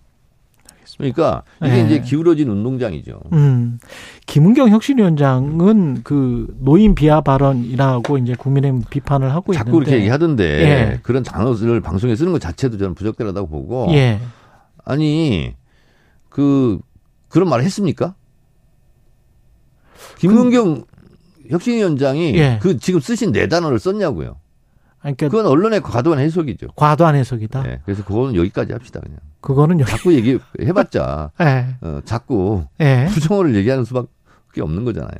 그러니까 이게 예. 이제 기울어진 운동장이죠. 음. 김은경 혁신위원장은 그 노인 비하 발언이라고 이제 국민의힘 비판을 하고 자꾸 있는데 그렇게 얘기하던데 예. 그런 단어를 방송에 쓰는 것 자체도 저는 부적절하다고 보고 예. 아니 그 그런 말을 했습니까? 김은경 혁신위원장이 예. 그 지금 쓰신 네 단어를 썼냐고요. 그러니까 그건 언론의 과도한 해석이죠. 과도한 해석이다. 네, 그래서 그거는 여기까지 합시다 그냥. 그거는 여기 자꾸 얘기해봤자 예. 어, 자꾸 예. 부정어를 얘기하는 수밖에 없는 거잖아요.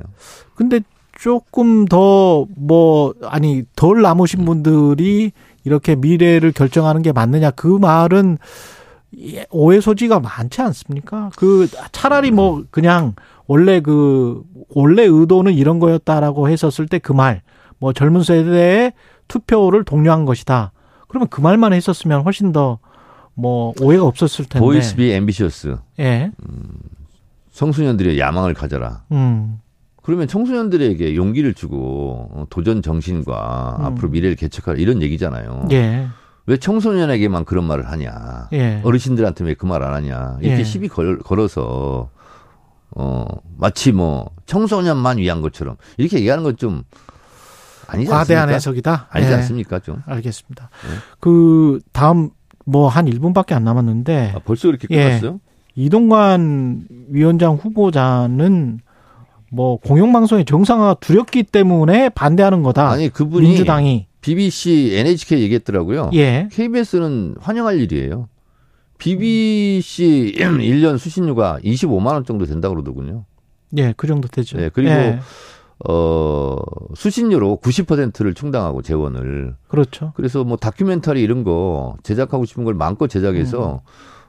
근데 조금 더 뭐 아니 덜 남으신 분들이 이렇게 미래를 결정하는 게 맞느냐 그 말은 예, 오해 소지가 많지 않습니까? 그 차라리 뭐 그냥 원래 그 원래 의도는 이런 거였다라고 했었을 때 그 말 뭐 젊은 세대의 투표를 독려한 것이다. 그러면 그 말만 했었으면 훨씬 더 뭐 오해가 없었을 텐데. Boys be ambitious. 예. 청소년들의 야망을 가져라. 음. 그러면 청소년들에게 용기를 주고 어, 도전 정신과 음. 앞으로 미래를 개척하라 이런 얘기잖아요. 예. 왜 청소년에게만 그런 말을 하냐? 예. 어르신들한테 왜 그 말 안 하냐? 이렇게 예. 시비 걸, 걸어서 어 마치 뭐 청소년만 위한 것처럼 이렇게 얘기하는 건 좀 아니지 과대한 않습니까? 해석이다. 아니지 예. 않습니까 좀? 알겠습니다. 네. 그 다음 뭐 한 1분밖에 안 남았는데 아, 벌써 그렇게 예. 끝났어요? 이동관 위원장 후보자는 뭐 공영방송의 정상화가 두렵기 때문에 반대하는 거다. 아니 그분이 민주당이 BBC, NHK 얘기했더라고요. 예. KBS는 환영할 일이에요. BBC 1년 수신료가 25만 원 정도 된다고 그러더군요. 예, 그 정도 되죠. 네, 그리고 예, 어, 수신료로 90%를 충당하고 재원을. 그렇죠. 그래서 뭐 다큐멘터리 이런 거 제작하고 싶은 걸 마음껏 제작해서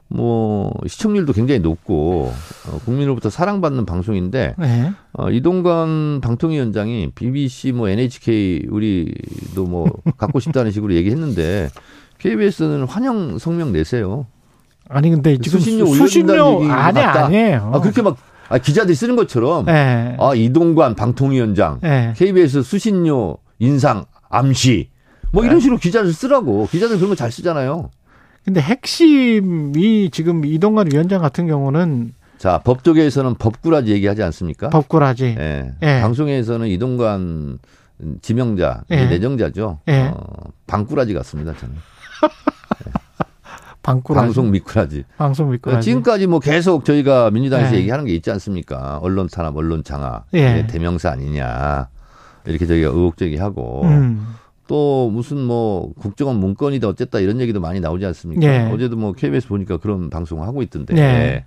뭐 시청률도 굉장히 높고 어, 국민으로부터 사랑받는 방송인데 예. 어, 이동관 방통위원장이 BBC 뭐 NHK 우리도 뭐 갖고 싶다는 식으로 얘기했는데 KBS는 환영 성명 내세요. 아니 근데 지금 수신료 수- 수신료 아니. 아니에요. 아 그렇게 막 아, 기자들이 쓰는 것처럼 예. 아 이동관 방통위원장 예. KBS 수신료 인상 암시 뭐 네. 이런 식으로 기자들 쓰라고 기자들 그런 거 잘 쓰잖아요. 근데 핵심이 지금 이동관 위원장 같은 경우는 자 법조계에서는 법꾸라지 얘기하지 않습니까? 법꾸라지. 예. 예. 방송에서는 이동관 지명자 예. 내정자죠. 예. 어, 방꾸라지 같습니다 저는. 방꾸라지. 방송 미꾸라지. 방송 미꾸라지. 지금까지 뭐 계속 저희가 민주당에서 예. 얘기하는 게 있지 않습니까? 언론 탄압, 언론 장악, 예. 대명사 아니냐 이렇게 저희가 의혹 제기하고 음. 또 무슨 뭐 국정원 문건이다 어쨌다 이런 얘기도 많이 나오지 않습니까? 예. 어제도 뭐 KBS 보니까 그런 방송을 하고 있던데. 예.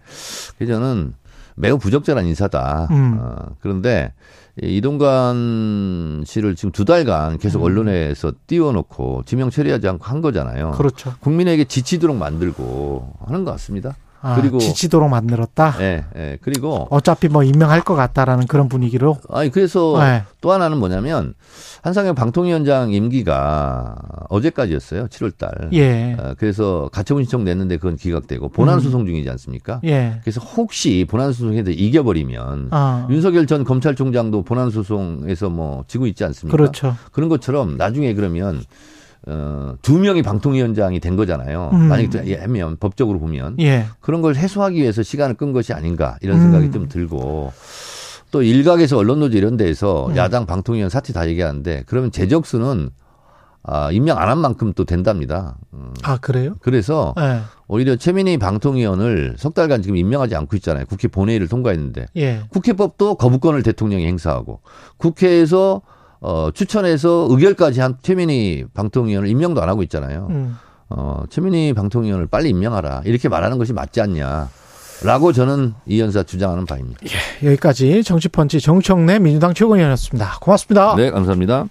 그래서 저는 매우 부적절한 인사다. 음. 어, 그런데 이 이동관 씨를 지금 두 달간 계속 언론에서 띄워놓고 지명 처리하지 않고 한 거잖아요. 그렇죠. 국민에게 지치도록 만들고 하는 것 같습니다. 아, 그리고- 지치도록 만들었다. 예, 예. 그리고 어차피 뭐 임명할 것 같다라는 그런 분위기로. 아니 그래서 네. 또 하나는 뭐냐면 한상혁 방통위원장 임기가 어제까지였어요. 7월 달. 예. 어, 그래서 가처분 신청 냈는데 그건 기각되고 본안 음. 소송 중이지 않습니까? 예. 그래서 혹시 본안 소송에서 이겨버리면 아. 윤석열 전 검찰총장도 본안 소송에서 뭐 지고 있지 않습니까? 그렇죠. 런 것처럼 나중에 그러면 어, 두 명이 방통위원장이 된 거잖아요. 음. 만약에 하면 법적으로 보면 예. 그런 걸 해소하기 위해서 시간을 끈 것이 아닌가 이런 음. 생각이 좀 들고 또 일각에서 언론노조 이런 데에서 음. 야당 방통위원 사퇴 다 얘기하는데 그러면 재적수는 아, 임명 안 한 만큼 또 된답니다. 음, 아, 그래요? 그래서 예. 오히려 최민희 방통위원을 석 달간 지금 임명하지 않고 있잖아요. 국회 본회의를 통과했는데 예. 국회법도 거부권을 대통령이 행사하고 국회에서 어, 추천해서 의결까지 한 최민희 방통위원을 임명도 안 하고 있잖아요. 음. 어, 최민희 방통위원을 빨리 임명하라. 이렇게 말하는 것이 맞지 않냐. 라고 저는 이 연사 주장하는 바입니다. 여기까지 정치펀치 정청래 민주당 최고위원이었습니다. 고맙습니다. 네, 감사합니다.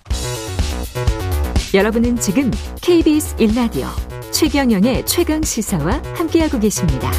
여러분은 지금 KBS 1라디오 최경영의 최강 시사와 함께하고 계십니다.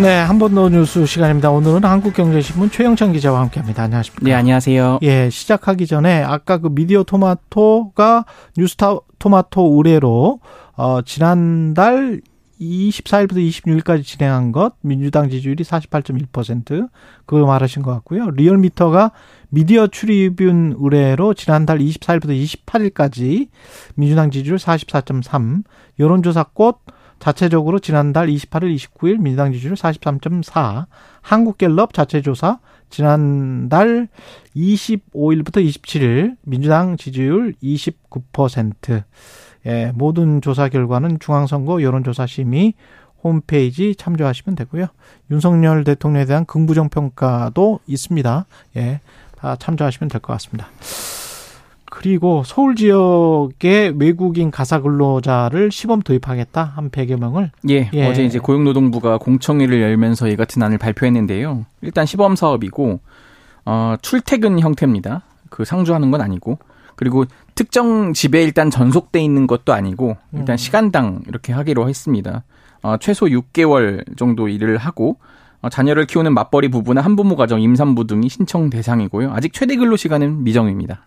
네, 한 번 더 뉴스 시간입니다. 오늘은 한국경제신문 최영찬 기자와 함께합니다. 안녕하십니까? 네, 안녕하세요. 예, 시작하기 전에 아까 그 미디어 토마토가 뉴스타 토마토 의뢰로 어 지난달 24일부터 26일까지 진행한 것 민주당 지지율이 48.1% 그걸 말하신 것 같고요. 리얼미터가 미디어 출입윤 의뢰로 지난달 24일부터 28일까지 민주당 지지율 44.3 여론조사 꽃 자체적으로 지난달 28일, 29일 민주당 지지율 43.4 한국갤럽 자체조사 지난달 25일부터 27일 민주당 지지율 29%. 예, 모든 조사 결과는 중앙선거 여론조사 심의 홈페이지 참조하시면 되고요. 윤석열 대통령에 대한 긍부정 평가도 있습니다. 예, 다 참조하시면 될 것 같습니다. 그리고 서울 지역의 외국인 가사 근로자를 시범 도입하겠다 한 100여 명을 예, 예. 어제 이제 고용노동부가 공청회를 열면서 이 같은 안을 발표했는데요. 일단 시범 사업이고 어, 출퇴근 형태입니다. 그 상주하는 건 아니고 그리고 특정 집에 일단 전속돼 있는 것도 아니고 일단 음. 시간당 이렇게 하기로 했습니다. 어, 최소 6개월 정도 일을 하고 어, 자녀를 키우는 맞벌이 부부나 한부모 가정, 임산부 등이 신청 대상이고요. 아직 최대 근로 시간은 미정입니다.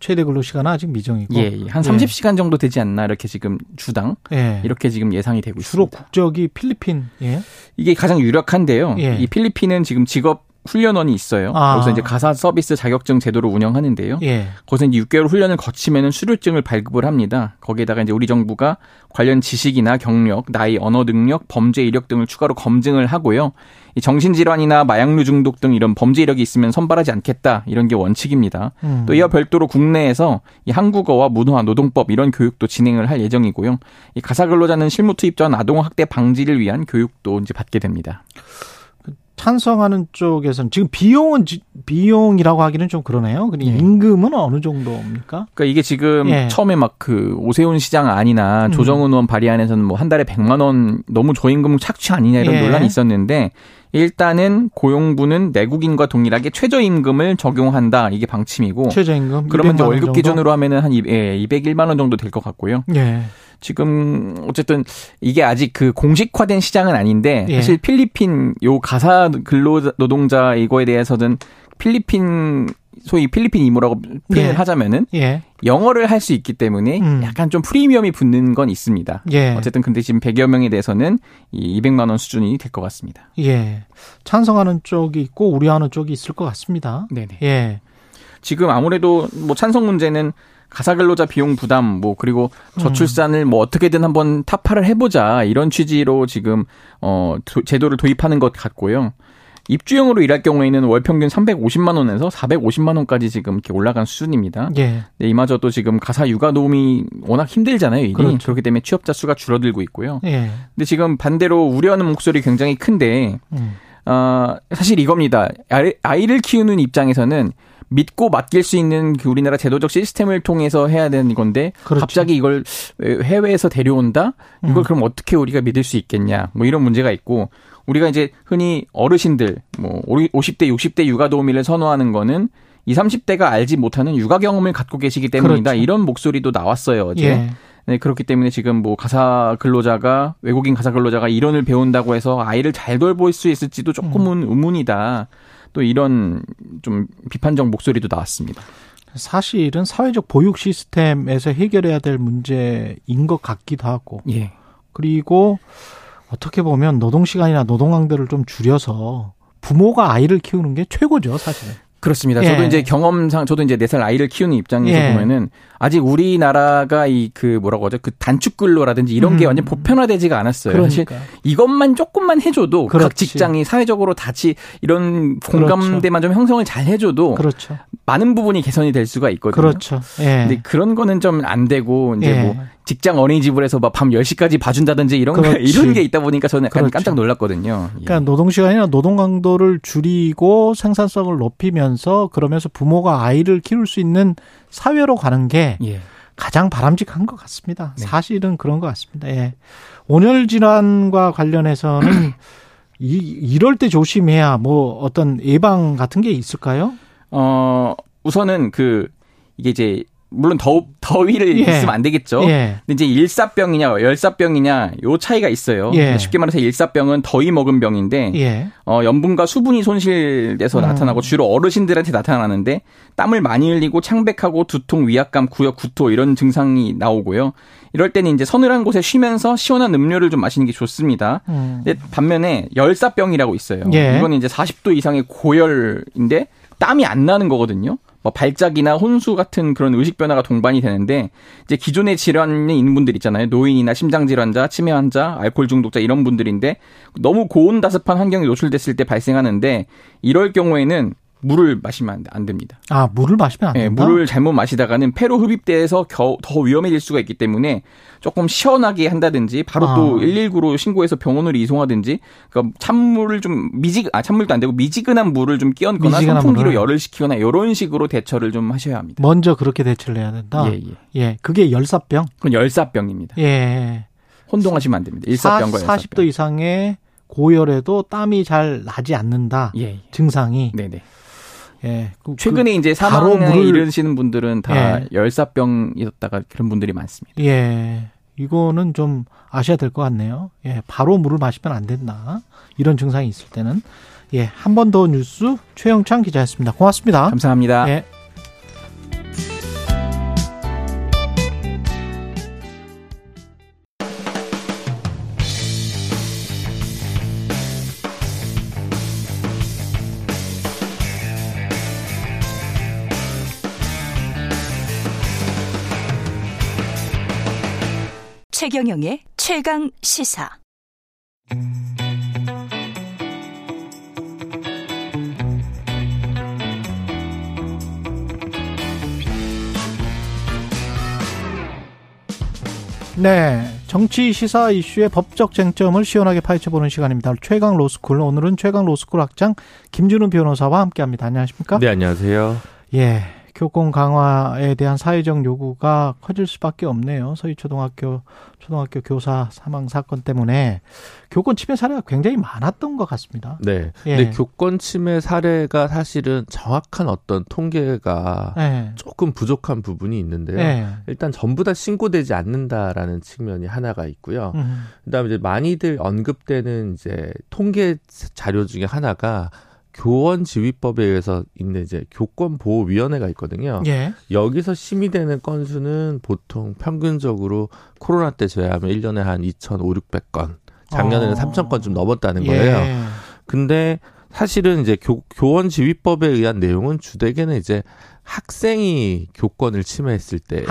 최대 근로 시간은 아직 미정이고 예, 예. 한 30시간 정도 되지 않나 이렇게 지금 주당 예. 이렇게 지금 예상이 되고 주로 있습니다. 국적이 필리핀 예. 이게 가장 유력한데요. 예. 이 필리핀은 지금 직업 훈련원이 있어요. 아. 거기서 이제 가사 서비스 자격증 제도를 운영하는데요. 예. 거기서 이제 6개월 훈련을 거치면은 수료증을 발급을 합니다. 거기에다가 이제 우리 정부가 관련 지식이나 경력, 나이, 언어 능력, 범죄 이력 등을 추가로 검증을 하고요. 이 정신질환이나 마약류 중독 등 이런 범죄 이력이 있으면 선발하지 않겠다. 이런 게 원칙입니다. 음. 또 이와 별도로 국내에서 이 한국어와 문화, 노동법 이런 교육도 진행을 할 예정이고요. 이 가사 근로자는 실무 투입 전 아동 학대 방지를 위한 교육도 이제 받게 됩니다. 찬성하는 쪽에서는 지금 비용은 지- 비용이라고 하기는 좀 그러네요. 그리고 예. 임금은 어느 정도입니까? 그러니까 이게 지금 예. 처음에 막 그 오세훈 시장 안이나 음. 조정은 의원 발의안에서는 뭐 한 달에 100만 원 너무 저임금 착취 아니냐 이런 예. 논란이 있었는데 일단은 고용부는 내국인과 동일하게 최저임금을 적용한다 이게 방침이고 최저임금 그러면 200만 이제 원 월급 정도? 기준으로 하면은 한 이- 예, 201만 원 정도 될 것 같고요. 예. 지금 어쨌든 이게 아직 그 공식화된 시장은 아닌데 예. 사실 필리핀 요 가사 근로 노동자 이거에 대해서는 필리핀 소위 필리핀 이모라고 표현을 예. 하자면은 예. 영어를 할 수 있기 때문에 음. 약간 좀 프리미엄이 붙는 건 있습니다. 예. 어쨌든 근데 지금 100여 명에 대해서는 이 200만 원 수준이 될 것 같습니다. 예. 찬성하는 쪽이 있고 우려하는 쪽이 있을 것 같습니다. 네네. 예. 지금 아무래도 뭐 찬성 문제는 가사 근로자 비용 부담 뭐 그리고 저출산을 뭐 어떻게든 한번 타파를 해보자 이런 취지로 지금 어 도- 제도를 도입하는 것 같고요. 입주형으로 일할 경우에는 월 평균 350만 원에서 450만 원까지 지금 이렇게 올라간 수준입니다. 예. 네, 이마저도 지금 가사 육아 도움이 워낙 힘들잖아요, 일이. 그렇죠. 그렇기 때문에 취업자 수가 줄어들고 있고요. 예. 근데 지금 반대로 우려하는 목소리 굉장히 큰데 음. 어, 사실 이겁니다. 아이- 아이를 키우는 입장에서는 믿고 맡길 수 있는 그 우리나라 제도적 시스템을 통해서 해야 되는 건데 그렇죠. 갑자기 이걸 해외에서 데려온다? 이걸 음. 그럼 어떻게 우리가 믿을 수 있겠냐? 뭐 이런 문제가 있고 우리가 이제 흔히 어르신들 뭐 50대 60대 육아 도우미를 선호하는 거는 20, 30대가 알지 못하는 육아 경험을 갖고 계시기 때문이다. 그렇죠. 이런 목소리도 나왔어요, 어제. 예. 네, 그렇기 때문에 지금 뭐 가사 근로자가 외국인 가사 근로자가 이론을 배운다고 해서 아이를 잘 돌볼 수 있을지도 조금은 음. 의문이다. 또 이런 좀 비판적 목소리도 나왔습니다. 사실은 사회적 보육 시스템에서 해결해야 될 문제인 것 같기도 하고 예. 그리고 어떻게 보면 노동 시간이나 노동 강도를 좀 줄여서 부모가 아이를 키우는 게 최고죠, 사실은. 그렇습니다. 예. 저도 이제 경험상 저도 이제 네 살 아이를 키우는 입장에서 예. 보면은 아직 우리나라가 이 그 뭐라고 하죠? 그 단축 근로라든지 이런 게 음. 완전 보편화되지가 않았어요. 사실 그러니까. 이것만 조금만 해줘도 각 그렇지. 직장이 사회적으로 같이 이런 공감대만 좀 형성을 잘 해줘도 그렇죠. 많은 부분이 개선이 될 수가 있거든요. 그렇죠. 예. 근데 그런 거는 좀 안 되고 이제 예. 뭐 직장 어린이집을해서 막 밤 10시까지 봐준다든지 이런 거 그렇지. 이런 게 있다 보니까 저는 약간 그렇죠. 깜짝 놀랐거든요. 예. 그러니까 노동 시간이나 노동 강도를 줄이고 생산성을 높이면서 그러면서 부모가 아이를 키울 수 있는 사회로 가는 게 예. 가장 바람직한 것 같습니다. 네. 사실은 그런 것 같습니다. 예. 온열 질환과 관련해서는 이, 이럴 때 조심해야 뭐 어떤 예방 같은 게 있을까요? 어 우선은 그 이게 이제 물론 더 더위를 예. 있으면 안 되겠죠. 예. 근데 이제 일사병이냐 열사병이냐 요 차이가 있어요. 예. 쉽게 말해서 일사병은 더위 먹은 병인데 예. 어, 염분과 수분이 손실돼서 음. 나타나고 주로 어르신들한테 나타나는데 땀을 많이 흘리고 창백하고 두통, 위압감, 구역, 구토 이런 증상이 나오고요. 이럴 때는 이제 서늘한 곳에 쉬면서 시원한 음료를 좀 마시는 게 좋습니다. 음. 반면에 열사병이라고 있어요. 예. 이거는 이제 40도 이상의 고열인데 땀이 안 나는 거거든요. 뭐 발작이나 혼수 같은 그런 의식 변화가 동반이 되는데 이제 기존의 질환이 있는 분들 있잖아요. 노인이나 심장 질환자, 치매 환자, 알코올 중독자 이런 분들인데 너무 고온다습한 환경에 노출됐을 때 발생하는데 이럴 경우에는 물을 마시면 안- 안 됩니다. 아, 물을 마시면 안 예, 된다. 물을 잘못 마시다가는 폐로 흡입돼서 겨, 더 위험해질 수가 있기 때문에 조금 시원하게 한다든지 바로 아. 또 119로 신고해서 병원으로 이송하든지 그러니까 찬물을 좀 미지 아 찬물도 안 되고 미지근한 물을 좀 끼얹거나 선풍기로 물을. 열을 식히거나 이런 식으로 대처를 좀 하셔야 합니다. 먼저 그렇게 대처를 해야 된다. 예, 예. 예. 그게 열사병. 그건 열사병입니다. 예. 혼동하시면 안 됩니다. 일사병과 열사병. 40도 이상의 고열에도 땀이 잘 나지 않는다. 예, 예. 증상이. 네네. 예. 그- 최근에 이제 바로 사망에 물을- 이르시는 분들은 다 예. 열사병이었다가 그런 분들이 많습니다. 그- 예. 이거는 좀 아셔야 될 것 같네요. 예. 바로 물을 마시면 안 된다. 이런 증상이 있을 때는. 예. 한 번 더 뉴스 최영창 기자였습니다. 고맙습니다. 감사합니다. 예. 최경영의 최강 시사. 네. 정치 시사 이슈의 법적 쟁점을 시원하게 파헤쳐보는 시간입니다. 최강 로스쿨. 오늘은 최강 로스쿨 학장 김준우 변호사와 함께 합니다. 안녕하십니까? 네, 안녕하세요. 예. 교권 강화에 대한 사회적 요구가 커질 수밖에 없네요. 서이초등학교 초등학교 교사 사망 사건 때문에 교권 침해 사례가 굉장히 많았던 것 같습니다. 네. 예. 근데 교권 침해 사례가 사실은 정확한 어떤 통계가 예. 조금 부족한 부분이 있는데요. 예. 일단 전부 다 신고되지 않는다라는 측면이 하나가 있고요. 음. 그다음에 이제 많이들 언급되는 이제 통계 자료 중에 하나가 교원 지휘법에 의해서 있는 이제 교권 보호 위원회가 있거든요. 예. 여기서 심의되는 건수는 보통 평균적으로 코로나 때 제외하면 1년에 한 2,500, 600건. 작년에는 어. 3,000건 좀 넘었다는 거예요. 예. 근데 사실은 이제 교, 교원 지휘법에 의한 내용은 주되게는 이제 학생이 교권을 침해했을 때의?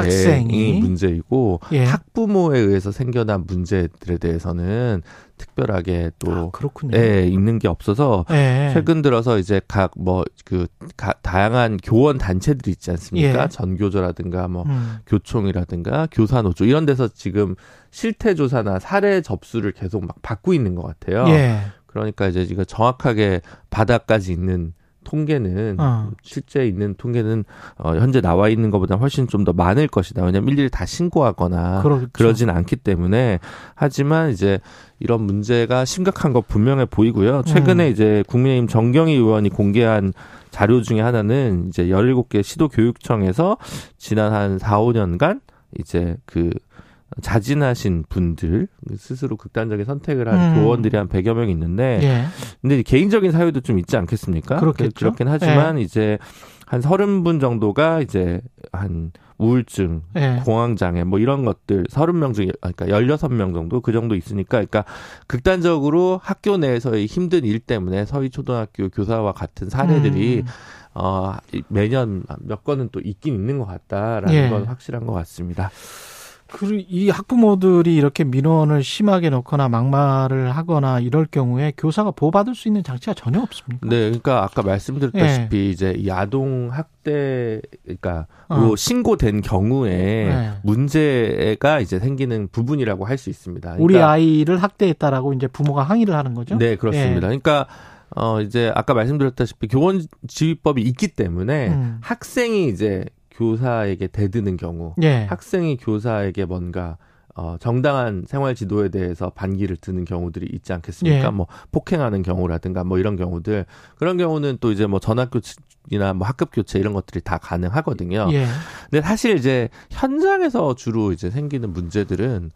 문제이고 예. 학부모에 의해서 생겨난 문제들에 대해서는 특별하게 또 아. 예, 있는 게 없어서 예. 최근 들어서 이제 각 뭐 그 다양한 교원 단체들이 있지 않습니까? 예. 전교조라든가 뭐 음. 교총이라든가 교사노조 이런 데서 지금 실태 조사나 사례 접수를 계속 막 받고 있는 것 같아요. 예. 그러니까 이제 이거 정확하게 바닥까지 있는 통계는 어. 실제 있는 통계는 어, 현재 나와 있는 것보다 훨씬 좀 더 많을 것이다. 왜냐하면 일일이 다 신고하거나 그렇죠. 그러진 않기 때문에 하지만 이제 이런 문제가 심각한 거 분명해 보이고요. 최근에 음. 이제 국민의힘 정경희 의원이 공개한 자료 중에 하나는 이제 17개 시도 교육청에서 지난 한 4, 5년간 이제 그 자진하신 분들 스스로 극단적인 선택을 한 음. 교원들이 한 100여 명 있는데 예. 근데 개인적인 사유도 좀 있지 않겠습니까? 그렇겠죠. 그렇긴 하지만 이제 한 서른 분 정도가 이제 한 우울증, 예. 공황장애 뭐 이런 것들 서른 명 중에 그러니까 열여섯 명 정도 그 정도 있으니까 그러니까 극단적으로 학교 내에서의 힘든 일 때문에 서희 초등학교 교사와 같은 사례들이 음. 어 매년 몇 건은 또 있긴 있는 것 같다라는 예. 건 확실한 것 같습니다. 그리고 이 학부모들이 이렇게 민원을 심하게 넣거나 막말을 하거나 이럴 경우에 교사가 보호받을 수 있는 장치가 전혀 없습니까? 네, 그러니까 아까 말씀드렸다시피 예. 이제 이 아동 학대 그러니까 어. 로 신고된 경우에 네. 문제가 이제 생기는 부분이라고 할 수 있습니다. 그러니까 우리 아이를 학대했다라고 이제 부모가 항의를 하는 거죠? 네, 그렇습니다. 예. 그러니까 어 이제 아까 말씀드렸다시피 교원 지휘법이 있기 때문에 음. 학생이 이제 교사에게 대드는 경우 예. 학생이 교사에게 뭔가 어, 정당한 생활 지도에 대해서 반기를 드는 경우들이 있지 않겠습니까? 예. 뭐 폭행하는 경우라든가 뭐 이런 경우들 그런 경우는 또 이제 뭐 전학교이나 뭐 학급 교체 이런 것들이 다 가능하거든요. 예. 근데 사실 이제 현장에서 주로 이제 생기는 문제들은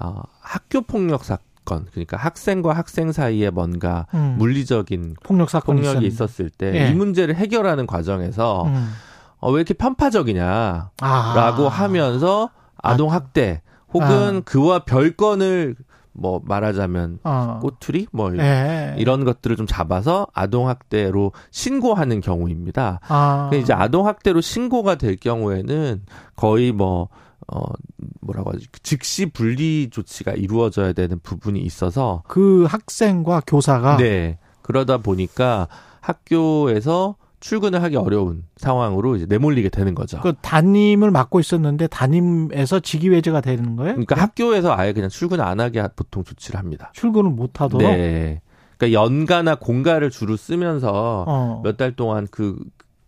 어, 학교 폭력 사건 그러니까 학생과 학생 사이에 뭔가 음. 물리적인 폭력 사건이 폭력이 있었는데. 있었을 때이 예. 문제를 해결하는 과정에서 음. 어, 왜 이렇게 편파적이냐 아. 라고 하면서 아동 학대 혹은 아. 그와 별건을 뭐 말하자면 어. 꼬투리 뭐 예. 이런 것들을 좀 잡아서 아동 학대로 신고하는 경우입니다. 아. 근데 이제 아동 학대로 신고가 될 경우에는 거의 뭐 어, 뭐라고 하지? 즉시 분리 조치가 이루어져야 되는 부분이 있어서 그 학생과 교사가 네. 그러다 보니까 학교에서 출근을 하기 어려운 상황으로 이제 내몰리게 되는 거죠. 그 담임을 맡고 있었는데 담임에서 직위 외제가 되는 거예요? 그러니까 학교에서 아예 그냥 출근 안 하게 하- 보통 조치를 합니다. 출근을 못 하도록. 네. 그러니까 연가나 공가를 주로 쓰면서 어. 몇달 동안 그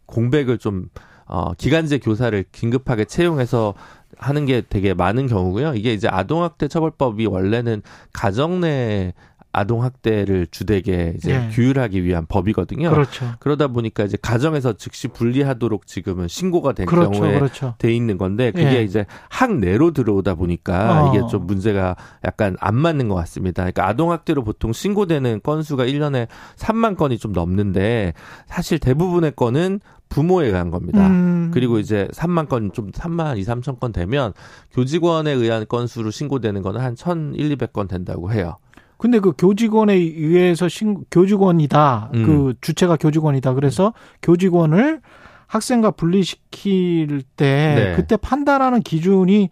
공백을 좀 어, 기간제 교사를 긴급하게 채용해서 하는 게 되게 많은 경우고요. 이게 이제 아동학대 처벌법이 원래는 가정 내 아동 학대를 주되게 이제 예. 규율하기 위한 법이거든요. 그렇죠. 그러다 보니까 이제 가정에서 즉시 분리하도록 지금은 신고가 된 그렇죠. 경우에 그렇죠. 돼 있는 건데 그게 예. 이제 학내로 들어오다 보니까 어. 이게 좀 문제가 약간 안 맞는 것 같습니다. 그러니까 아동 학대로 보통 신고되는 건수가 1년에 3만 건이 좀 넘는데 사실 대부분의 건은 부모에 의한 겁니다. 음. 그리고 이제 3만 건, 좀 3만 2, 3천 건 되면 교직원에 의한 건수로 신고되는 거는 한 1,000, 1, 200건 된다고 해요. 근데 그 교직원에 의해서 신 교직원이다. 음. 그 주체가 교직원이다. 그래서 교직원을 학생과 분리시킬 때 네. 그때 판단하는 기준이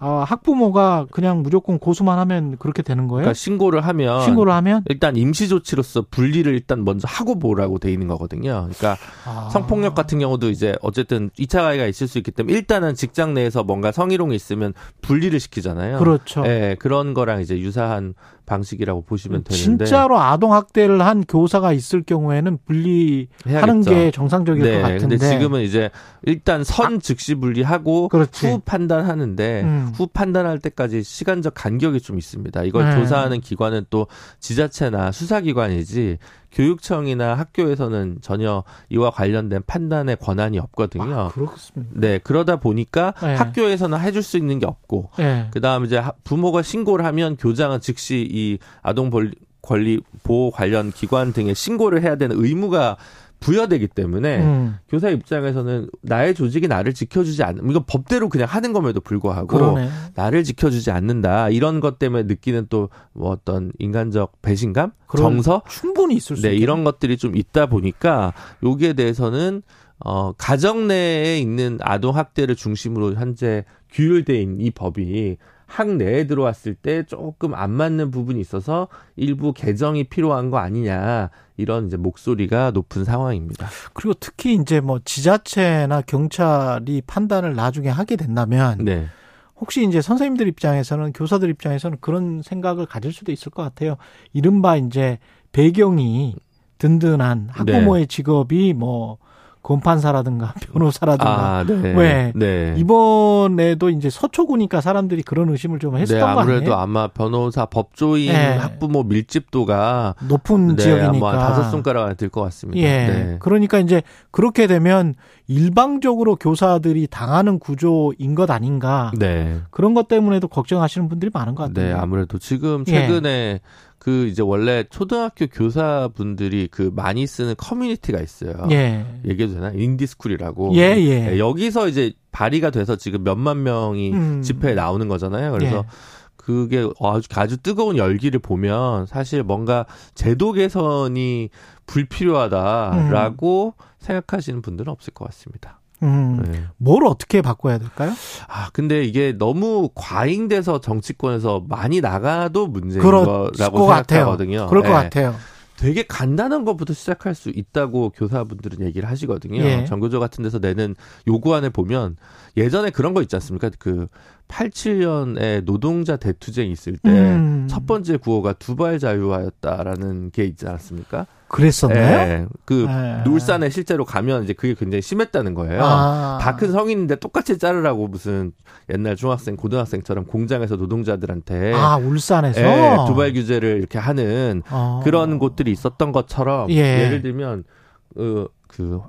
아, 학부모가 그냥 무조건 고수만 하면 그렇게 되는 거예요? 그러니까 신고를 하면 신고를 하면 일단 임시 조치로서 분리를 일단 먼저 하고 보라고 돼 있는 거거든요. 그러니까 아. 성폭력 같은 경우도 이제 어쨌든 2차 가해가 있을 수 있기 때문에 일단은 직장 내에서 뭔가 성희롱이 있으면 분리를 시키잖아요. 그렇죠. 예, 그런 거랑 이제 유사한 방식이라고 보시면 되는데 진짜로 아동 학대를 한 교사가 있을 경우에는 분리하는. 게 정상적일 네, 것 같은데. 근데 지금은 이제 일단 선 즉시 분리하고 그렇지. 후 판단하는데 음. 후 판단할 때까지 시간적 간격이 좀 있습니다. 이걸 네. 조사하는 기관은 또 지자체나 수사기관이지 교육청이나 학교에서는 전혀 이와 관련된 판단의 권한이 없거든요. 아, 그렇습니다. 네, 그러다 보니까 네. 학교에서는 해줄 수 있는 게 없고, 예. 그 다음 이제 하- 부모가 신고를 하면 교장은 즉시 이 아동 볼- 권리 보호 관련 기관 등에 신고를 해야 되는 의무가 부여되기 때문에 음. 교사 입장에서는 나의 조직이 나를 지켜주지 않는 이건 법대로 그냥 하는 것에도 불구하고 그러네. 나를 지켜주지 않는다 이런 것 때문에 느끼는 또 뭐 어떤 인간적 배신감, 정서 충분히 있을 수 네, 있겠네. 이런 것들이 좀 있다 보니까 여기에 대해서는 어 가정 내에 있는 아동 학대를 중심으로 현재 규율돼 있는 이 법이 학 내에 들어왔을 때 조금 안 맞는 부분이 있어서 일부 개정이 필요한 거 아니냐 이런 이제 목소리가 높은 상황입니다. 그리고 특히 이제 뭐 지자체나 경찰이 판단을 나중에 하게 된다면 네. 혹시 이제 선생님들 입장에서는 교사들 입장에서는 그런 생각을 가질 수도 있을 것 같아요. 이른바 이제 배경이 든든한 학부모의 직업이 뭐 검판사라든가 변호사라든가 아, 네. 왜? 네. 이번에도 이제 서초구니까 사람들이 그런 의심을 좀 했었던 네, 거 아무래도? 아마 변호사 법조인 네. 학부모 밀집도가 높은 네, 지역이니까. 아마 다섯 손가락 안에 들것 같습니다. 예. 네. 그러니까 이제 그렇게 되면 일방적으로 교사들이 당하는 구조인 것 아닌가. 네. 그런 것 때문에도 걱정하시는 분들이 많은 것 같아요. 네, 아무래도 지금 예. 최근에 그 이제 원래 초등학교 교사분들이 그 많이 쓰는 커뮤니티가 있어요. 예. 얘기해도 되나? 인디스쿨이라고. 예, 예. 네, 여기서 이제 발의가 돼서 지금 몇만 명이 음. 집회에 나오는 거잖아요. 그래서 예. 그게 아주, 아주 뜨거운 열기를 보면 사실 뭔가 제도 개선이 불필요하다라고 생각하시는 분들은 없을 것 같습니다. 음. 네. 뭘 어떻게 바꿔야 될까요? 아, 근데 이게 너무 과잉돼서 정치권에서 많이 나가도 문제인 거라고 것 같아요. 생각하거든요. 그럴 것 네. 같아요. 되게 간단한 것부터 시작할 수 있다고 교사분들은 얘기를 하시거든요. 예. 정교조 같은 데서 내는 요구안을 보면 예전에 그런 거 있지 않습니까? 그 87년에 노동자 대투쟁 있을 때첫 음. 번째 구호가 두발 자유화였다라는 게 있지 않았습니까? 그랬었나요? 예. 그 예. 울산에 실제로 가면 이제 그게 굉장히 심했다는 거예요. 아. 다큰 성인인데 똑같이 자르라고 무슨 옛날 중학생, 고등학생처럼 공장에서 노동자들한테 아, 울산에서 예, 두발 규제를 이렇게 하는 어. 그런 곳들이 있었던 것처럼 예. 예. 를 들면 어, 그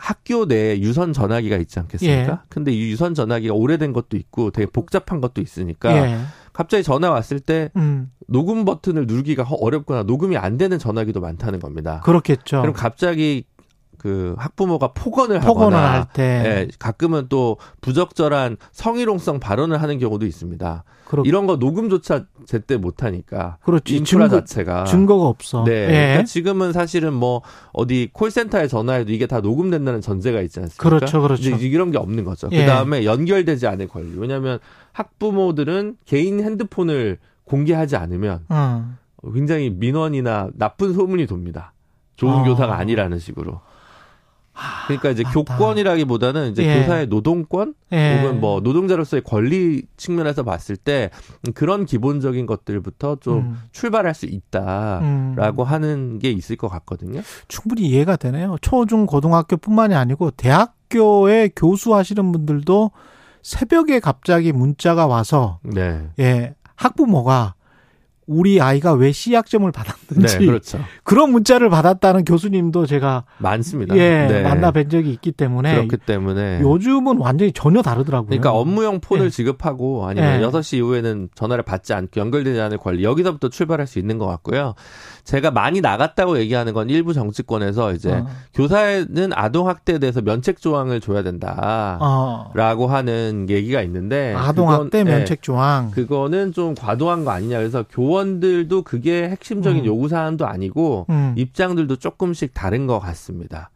학교 내에 유선 전화기가 있지 않겠습니까? 예. 근데 이 유선 전화기가 오래된 것도 있고 되게 복잡한 것도 있으니까 예. 갑자기 전화 왔을 때 음. 녹음 버튼을 누르기가 허- 어렵거나 녹음이 안 되는 전화기도 많다는 겁니다. 그렇겠죠. 그럼 갑자기 그 학부모가 폭언을 폭언을 하거나 할 때. 예, 가끔은 또 부적절한 성희롱성 발언을 하는 경우도 있습니다. 그렇, 이런 거 녹음조차 제때 못 하니까 그렇지. 인프라 증거, 자체가 증거가 없어. 네. 예. 그러니까 지금은 사실은 뭐 어디 콜센터에 전화해도 이게 다 녹음된다는 전제가 있지 않습니까? 그렇죠, 그렇죠. 이런 게 없는 거죠. 예. 그다음에 연결되지 않을 권리. 왜냐하면 학부모들은 개인 핸드폰을 공개하지 않으면 음. 굉장히 민원이나 나쁜 소문이 돕니다. 좋은 아. 교사가 아니라는 식으로. 그러니까 이제 맞다. 교권이라기보다는 이제 예. 교사의 노동권 예. 혹은 뭐 노동자로서의 권리 측면에서 봤을 때 그런 기본적인 것들부터 좀 음. 출발할 수 있다라고 음. 하는 게 있을 것 같거든요. 충분히 이해가 되네요. 초중 고등학교뿐만이 아니고 대학교에 교수 하시는 분들도 새벽에 갑자기 문자가 와서 네. 예, 학부모가 우리 아이가 왜 C학점을 받았는지 네, 그렇죠. 그런 문자를 받았다는 교수님도 제가 많습니다. 예, 네. 만나 뵌 적이 있기 때문에 그렇기 때문에 요즘은 완전히 전혀 다르더라고요. 그러니까 업무용 폰을 예. 지급하고 아니면 예. 6시 이후에는 전화를 받지 않고 연결되지 않을 권리 여기서부터 출발할 수 있는 것 같고요. 제가 많이 나갔다고 얘기하는 건 일부 정치권에서 이제 어. 교사는 아동 학대에 대해서 면책 조항을 줘야 된다. 어. 라고 하는 얘기가 있는데 아동 학대 그건, 예, 면책 조항. 그거는 좀 과도한 거 아니냐 그래서 교원 들도 그게 핵심적인 음. 요구 사항도 아니고 음. 입장들도 조금씩 다른 것 같습니다.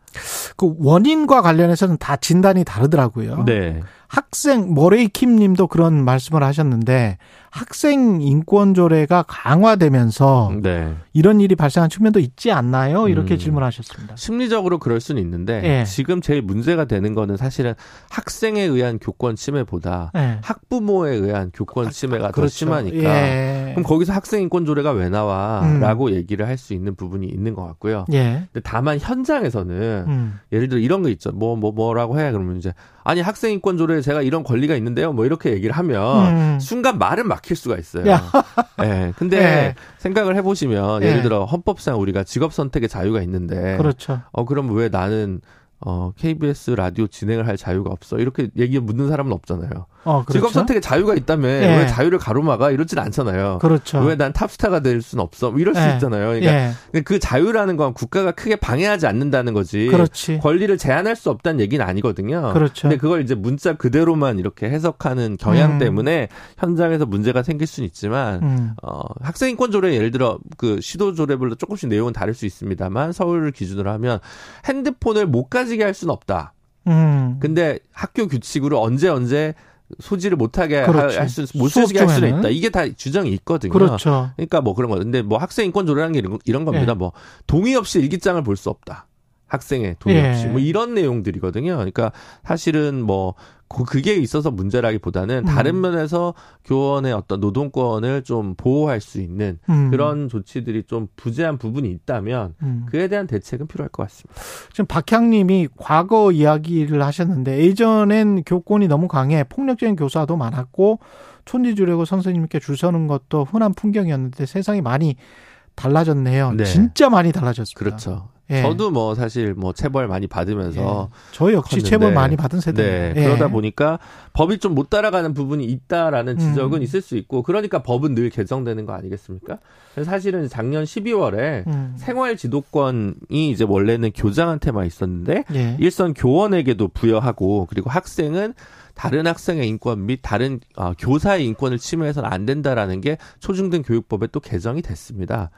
그 원인과 관련해서는 다 진단이 다르더라고요. 네. 학생 머레이킴 님도 그런 말씀을 하셨는데 학생 인권 조례가 강화되면서 네. 이런 일이 발생한 측면도 있지 않나요? 이렇게 음. 질문하셨습니다. 심리적으로 그럴 수는 있는데 예. 지금 제일 문제가 되는 거는 사실은 학생에 의한 교권 침해보다 예. 학부모에 의한 교권 침해가 더 그렇죠. 심하니까 예. 그럼 거기서 학생 인권 조례가 왜 음. 나와라고 얘기를 할 수 있는 부분이 있는 것 같고요. 예. 근데 다만 현장에서는 음. 예를 들어 이런 거 있죠. 뭐, 뭐, 뭐 라고 해. 그러면 이제, 아니, 학생 인권 조례에 제가 이런 권리가 있는데요. 뭐, 이렇게 얘기를 하면, 음. 순간 말은 막힐 수가 있어요. 야. 예. 근데, 예. 생각을 해 보시면, 예. 예를 들어, 헌법상 우리가 직업 선택의 자유가 있는데, 그렇죠. 어, 그럼 왜 나는, 어, KBS 라디오 진행을 할 자유가 없어? 이렇게 얘기 묻는 사람은 없잖아요. 어, 그렇죠. 직업 선택에 자유가 있다며 예. 왜 자유를 가로막아 이러진 않잖아요. 그렇죠. 왜 난 탑스타가 될 수는 없어? 뭐 이럴 수 예. 있잖아요. 그러니까 예. 그 자유라는 건 국가가 크게 방해하지 않는다는 거지. 그렇지. 권리를 제한할 수 없다는 얘기는 아니거든요. 그렇죠. 근데 그걸 이제 문자 그대로만 이렇게 해석하는 경향 음. 때문에 현장에서 문제가 생길 수는 있지만 음. 어, 학생 인권 조례 예를 들어 그 시도 조례별로 조금씩 내용은 다를 수 있습니다만 서울을 기준으로 하면 핸드폰을 못 가지게 할 수는 없다. 음. 근데 학교 규칙으로 언제 언제 소지를 못하게 그렇지. 할수못 수업 쓰게 할 수는. 있다. 이게 다 규정이 있거든요. 그렇죠. 그러니까 뭐 그런 거. 근데 뭐 학생 인권 조례라는 게 이런, 이런 겁니다. 예. 뭐 동의 없이 일기장을 볼 수 없다. 학생의 동의 예. 없이 뭐 이런 내용들이거든요. 그러니까 사실은 뭐 그- 그게 있어서 문제라기보다는 음. 다른 면에서 교원의 어떤 노동권을 좀 보호할 수 있는 음. 그런 조치들이 좀 부재한 부분이 있다면 음. 그에 대한 대책은 필요할 것 같습니다. 지금 박향님이 과거 이야기를 하셨는데 예전엔 교권이 너무 강해 폭력적인 교사도 많았고 촌지 주려고 선생님께 줄 서는 것도 흔한 풍경이었는데 세상이 많이 달라졌네요. 네. 진짜 많이 달라졌습니다. 그렇죠. 예. 저도 뭐 사실 뭐 체벌 많이 받으면서 저 역시 컸는데. 체벌 많이 받은 네, 세대예요. 예. 그러다 보니까 법이 좀 못 따라가는 부분이 있다라는 지적은 음. 있을 수 있고 그러니까 법은 늘 개정되는 거 아니겠습니까? 사실은 작년 12월에 음. 생활 지도권이 이제 원래는 교장한테만 있었는데 예. 일선 교원에게도 부여하고 그리고 학생은 다른 학생의 인권 및 다른 어, 교사의 인권을 침해해서는 안 된다라는 게 초중등 교육법에 또 개정이 됐습니다.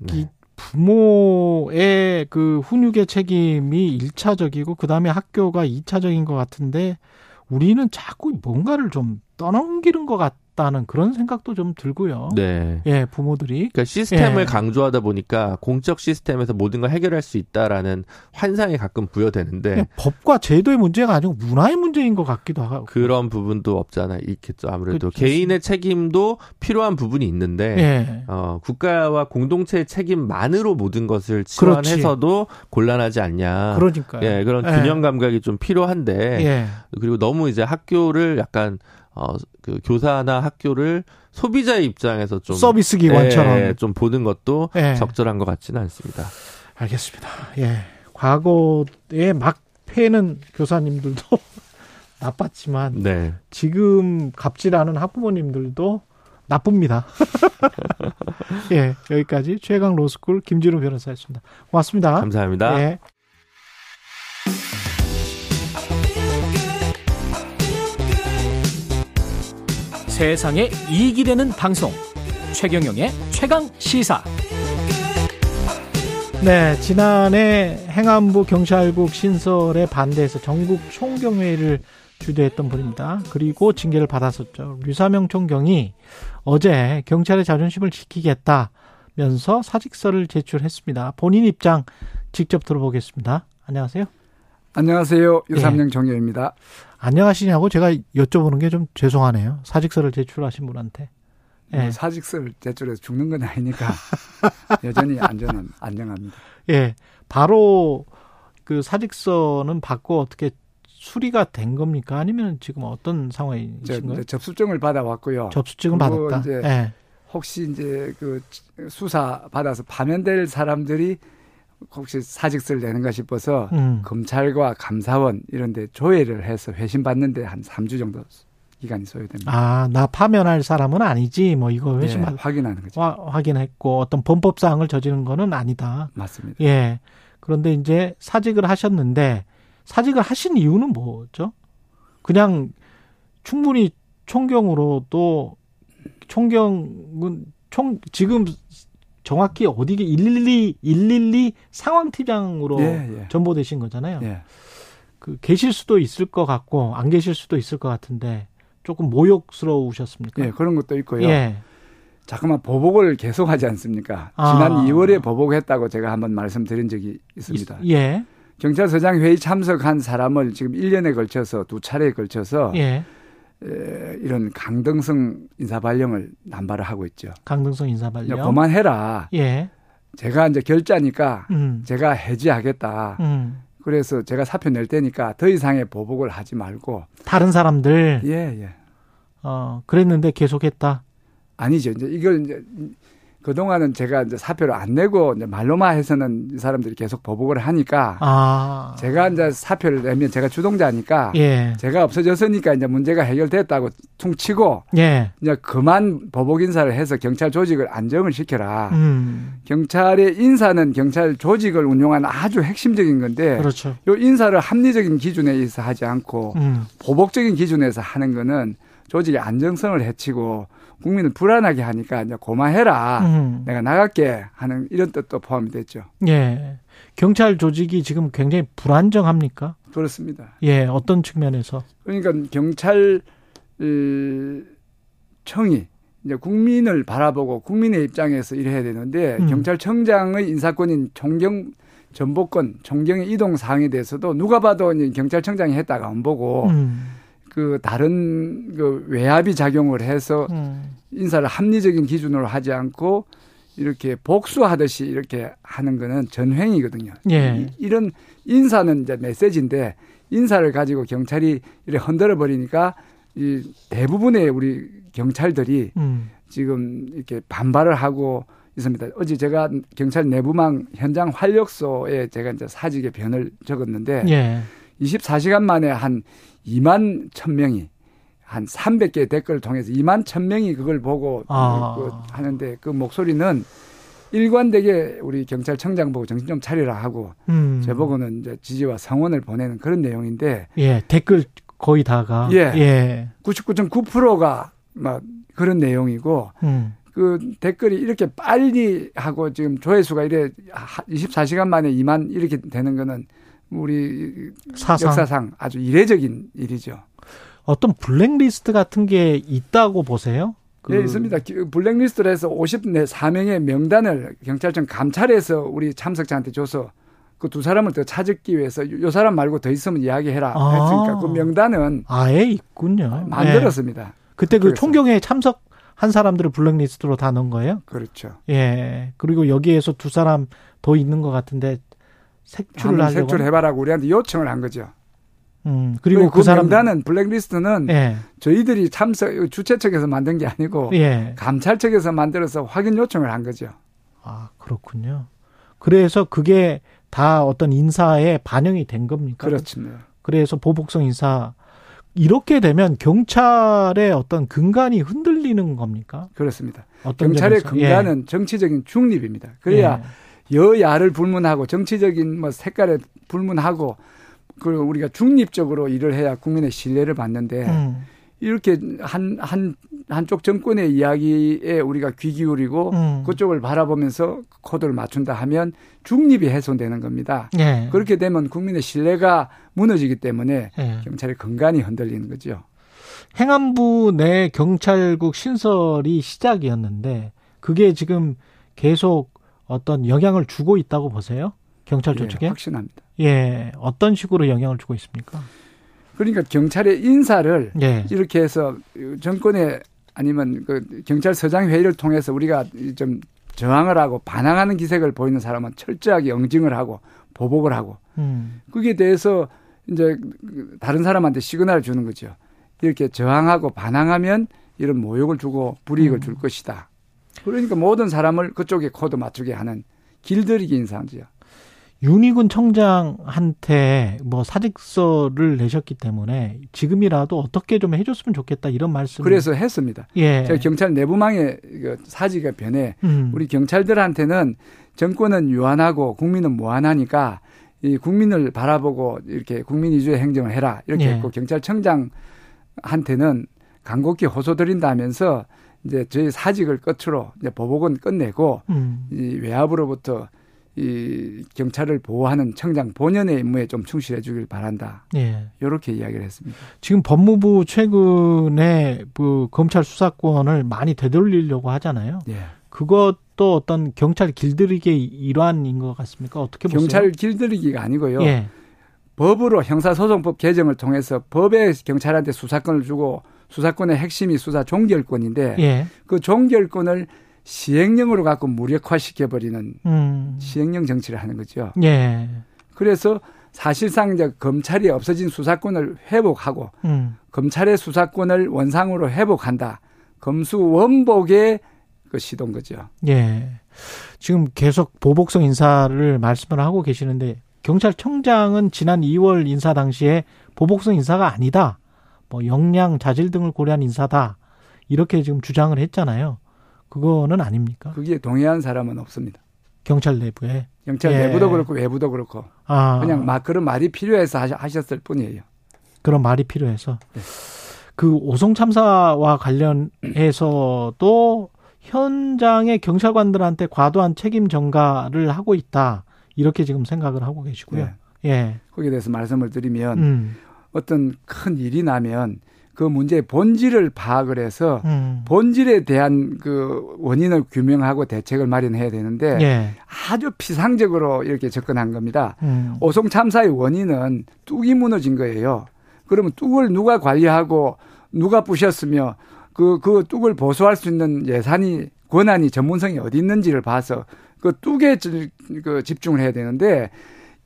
네. 이 부모의 그 훈육의 책임이 일차적이고 그 다음에 학교가 이차적인것 같은데 우리는 자꾸 뭔가를 좀 떠넘기는 것 같 다는 그런 생각도 좀 들고요. 네. 예, 부모들이 그러니까 시스템을 예. 강조하다 보니까 공적 시스템에서 모든 걸 해결할 수 있다라는 환상이 가끔 부여되는데 그냥 법과 제도의 문제가 아니고 문화의 문제인 것 같기도 하고. 그런 부분도 없잖아 있겠죠. 아무래도 그렇죠. 개인의 책임도 필요한 부분이 있는데 예. 어, 국가와 공동체의 책임만으로 모든 것을. 치환해서도 곤란하지 않냐. 그러니까요. 예, 그런 예. 균형 감각이 좀 필요한데 예. 그리고 너무 이제 학교를 약간 어, 그 교사나 학교를 소비자의 입장에서 좀 서비스 기관처럼. 예, 좀 보는 것도 예. 적절한 것 같지는 않습니다. 알겠습니다. 예. 과거에 막 패는 교사님들도 나빴지만 네. 지금 갑질하는 학부모님들도 나쁩니다. 예, 여기까지 최강 로스쿨 김진우 변호사였습니다. 고맙습니다. 감사합니다. 예. 세상에 이익이 되는 방송 최경영의 최강 시사 네, 지난해 행안부 경찰국 신설에 반대해서 전국 총경회를 주도했던 분입니다. 그리고 징계를 받았었죠. 류사명 총경이 어제 경찰의 자존심을 지키겠다면서 사직서를 제출했습니다. 본인 입장 직접 들어보겠습니다. 안녕하세요. 안녕하세요. 유삼영 정여입니다. 안녕하시냐고 제가 여쭤보는 게 좀 죄송하네요. 사직서를 제출하신 분한테. 예. 뭐 사직서를 제출해서 죽는 건 아니니까 여전히 안전한 안녕합니다. 예. 바로 그 사직서는 받고 어떻게 수리가 된 겁니까? 아니면 지금 어떤 저, 상황이신가요? 접수증을 받아왔고요. 접수증을 그리고 받았다. 이제 예. 혹시 이제 그 수사 받아서 파면될 사람들이 혹시 사직서를 내는가 싶어서 음. 검찰과 감사원 이런 데 조회를 해서 회신 받는데 한 3주 정도 기간이 소요됩니다. 아, 나 파면할 사람은 아니지. 뭐 이거 회신 예, 받 확인하는 거죠. 화- 확인했고 어떤 범법 사항을 저지른 거는 아니다. 맞습니다. 예. 그런데 이제 사직을 하셨는데 사직을 하신 이유는 뭐죠? 그냥 충분히 총경으로도 총경은 총 지금 정확히 어디게 112 112 상황 팀장으로 예, 예. 전보되신 거잖아요. 예. 그 계실 수도 있을 것 같고 안 계실 수도 있을 것 같은데 조금 모욕스러우셨습니까? 예, 그런 것도 있고요. 예. 잠깐만 보복을 계속하지 않습니까? 아. 지난 2월에 보복했다고 제가 한번 말씀드린 적이 있습니다. 예. 경찰서장 회의 참석한 사람을 지금 1년에 걸쳐서 두 차례에 걸쳐서 예. 에, 이런 강등성 인사 발령을 남발을 하고 있죠. 강등성 인사 발령. 그만해라. 예. 제가 이제 결자니까 음. 제가 해지하겠다. 음. 그래서 제가 사표 낼 테니까 더 이상의 보복을 하지 말고 다른 사람들 예, 예. 어, 그랬는데 계속했다. 아니죠. 이제 이걸 이제 그동안은 제가 이제 사표를 안 내고 이제 말로만 해서는 이 사람들이 계속 보복을 하니까 아. 제가 이제 사표를 내면 제가 주동자니까 예. 제가 없어졌으니까 이제 문제가 해결됐다고 퉁치고 예. 이제 그만 보복 인사를 해서 경찰 조직을 안정을 시켜라. 음. 경찰의 인사는 경찰 조직을 운영하는 아주 핵심적인 건데 그렇죠. 요 인사를 합리적인 기준에 의해서 하지 않고 음. 보복적인 기준에서 하는 거는 조직의 안정성을 해치고 국민을 불안하게 하니까 이제 고마해라. 음. 내가 나갈게 하는 이런 뜻도 포함이 됐죠. 예. 경찰 조직이 지금 굉장히 불안정합니까? 그렇습니다. 예, 어떤 측면에서? 그러니까 경찰 이, 청이 이제 국민을 바라보고 국민의 입장에서 일해야 되는데 음. 경찰청장의 인사권인 총경 전복권, 총경의 이동 사항에 대해서도 누가 봐도 경찰청장이 했다가 안 보고 음. 그 다른 그 외압이 작용을 해서 음. 인사를 합리적인 기준으로 하지 않고 이렇게 복수하듯이 이렇게 하는 거는 전횡이거든요. 예. 이, 런 인사는 이제 메시지인데 인사를 가지고 경찰이 이렇게 흔들어 버리니까 이 대부분의 우리 경찰들이 음. 지금 이렇게 반발을 하고 있습니다. 어제 제가 경찰 내부망 현장 활력소에 제가 이제 사직의 변을 적었는데 예. 24시간 만에 한 2만 1000명이 한 300개의 댓글을 통해서 2만 1000명이 그걸 보고 아. 그 하는데 그 목소리는 일관되게 우리 경찰청장 보고 정신 좀 차리라 하고 음. 저보고는 이제 지지와 성원을 보내는 그런 내용인데 예, 댓글 거의 다가. 예. 예. 99.9%가 막 그런 내용이고 음. 그 댓글이 이렇게 빨리 하고 지금 조회수가 이래 24시간 만에 2만 이렇게 되는 거는 우리 사상. 역사상 아주 이례적인 일이죠. 어떤 블랙리스트 같은 게 있다고 보세요? 그- 네, 있습니다. 기- 블랙리스트를 해서 54명의 명단을 경찰청 감찰에서 우리 참석자한테 줘서 그 두 사람을 더 찾기 위해서 요 사람 말고 더 있으면 이야기해라 아. 했으니까 그 명단은 아예 있군요. 만들었습니다. 예. 그때 그. 총경회에 참석 한 사람들을 블랙리스트로 다 넣은 거예요? 그렇죠. 예. 그리고 여기에서 두 사람 더 있는 것 같은데 색출을 하려고. 색출해봐라고 우리한테 요청을 한 거죠. 음, 그리고 그, 그 사람 명단은 블랙리스트는 예. 저희들이 참석 주최 측에서 만든 게 아니고 예. 감찰 측에서 만들어서 확인 요청을 한 거죠. 아, 그렇군요. 그래서 그게 다 어떤 인사에 반영이 된 겁니까? 그렇습니다. 그래서 보복성 인사 이렇게 되면 경찰의 어떤 근간이 흔들리는 겁니까? 그렇습니다. 경찰의 점에서? 근간은 정치적인 중립입니다. 그래야 예. 여야를 불문하고 정치적인 뭐 색깔에 불문하고 그 우리가 중립적으로 일을 해야 국민의 신뢰를 받는데 음, 이렇게 한 한 한쪽 정권의 이야기에 우리가 귀 기울이고 음. 그쪽을 바라보면서 코드를 맞춘다 하면 중립이 훼손되는 겁니다. 예. 그렇게 되면 국민의 신뢰가 무너지기 때문에 예. 경찰의 건강이 흔들리는 거죠. 행안부 내 경찰국 신설이 시작이었는데 그게 지금 계속 어떤 영향을 주고 있다고 보세요? 경찰 예, 조직에? 확신합니다. 예. 어떤 식으로 영향을 주고 있습니까? 그러니까 경찰의 인사를 예. 이렇게 해서 정권의 아니면 그 경찰서장 회의를 통해서 우리가 좀 저항을 하고 반항하는 기색을 보이는 사람은 철저하게 응징을 하고 보복을 하고 음. 거기에 대해서 이제 다른 사람한테 시그널을 주는 거죠. 이렇게 저항하고 반항하면 이런 모욕을 주고 불이익을 음. 줄 것이다. 그러니까 모든 사람을 그쪽에 코드 맞추게 하는 길들이기 인사지요. 윤희근 청장한테 뭐 사직서를 내셨기 때문에 지금이라도 어떻게 좀 해줬으면 좋겠다 이런 말씀. 그래서 했습니다. 예. 제가 경찰 내부망의 그 사직의 변에 음. 우리 경찰들한테는 정권은 유한하고 국민은 무한하니까 이 국민을 바라보고 이렇게 국민 위주의 행정을 해라 이렇게 예. 했고 경찰청장한테는 간곡히 호소드린다면서 이제 저희 사직을 끝으로 이제 보복은 끝내고 음. 이 외압으로부터 이 경찰을 보호하는 청장 본연의 임무에 좀 충실해 주길 바란다. 예. 이렇게 이야기를 했습니다. 지금 법무부 최근에 그 검찰 수사권을 많이 되돌리려고 하잖아요. 예. 그것도 어떤 경찰 길들이기의 일환인 것 같습니까? 어떻게 보세요? 경찰 길들이기가 아니고요. 예. 법으로 형사소송법 개정을 통해서 법에 경찰한테 수사권을 주고 수사권의 핵심이 수사 종결권인데 예. 그 종결권을 시행령으로 갖고 무력화시켜버리는 음. 시행령 정치를 하는 거죠. 예. 그래서 사실상 이제 검찰이 없어진 수사권을 회복하고 음. 검찰의 수사권을 원상으로 회복한다. 검수 원복의 그 시도인 거죠. 예. 지금 계속 보복성 인사를 말씀을 하고 계시는데 경찰청장은 지난 2월 인사 당시에 보복성 인사가 아니다. 뭐 역량, 자질 등을 고려한 인사다. 이렇게 지금 주장을 했잖아요. 그거는 아닙니까? 거기에 동의한 사람은 없습니다. 경찰 내부에. 경찰 예. 내부도 그렇고 외부도 그렇고 아. 그냥 막 그런 말이 필요해서 하셨- 하셨을 뿐이에요. 그런 말이 필요해서. 네. 그 오송 참사와 관련해서도 현장의 경찰관들한테 과도한 책임 전가를 하고 있다. 이렇게 지금 생각을 하고 계시고요. 네. 예. 거기에 대해서 말씀을 드리면 음. 어떤 큰 일이 나면 그 문제의 본질을 파악을 해서 음. 본질에 대한 그 원인을 규명하고 대책을 마련해야 되는데 예. 아주 피상적으로 이렇게 접근한 겁니다. 음. 오송 참사의 원인은 뚝이 무너진 거예요. 그러면 뚝을 누가 관리하고 누가 부셨으며 그, 그 뚝을 보수할 수 있는 예산이 권한이 전문성이 어디 있는지를 봐서 그 뚝에 지- 그 집중을 해야 되는데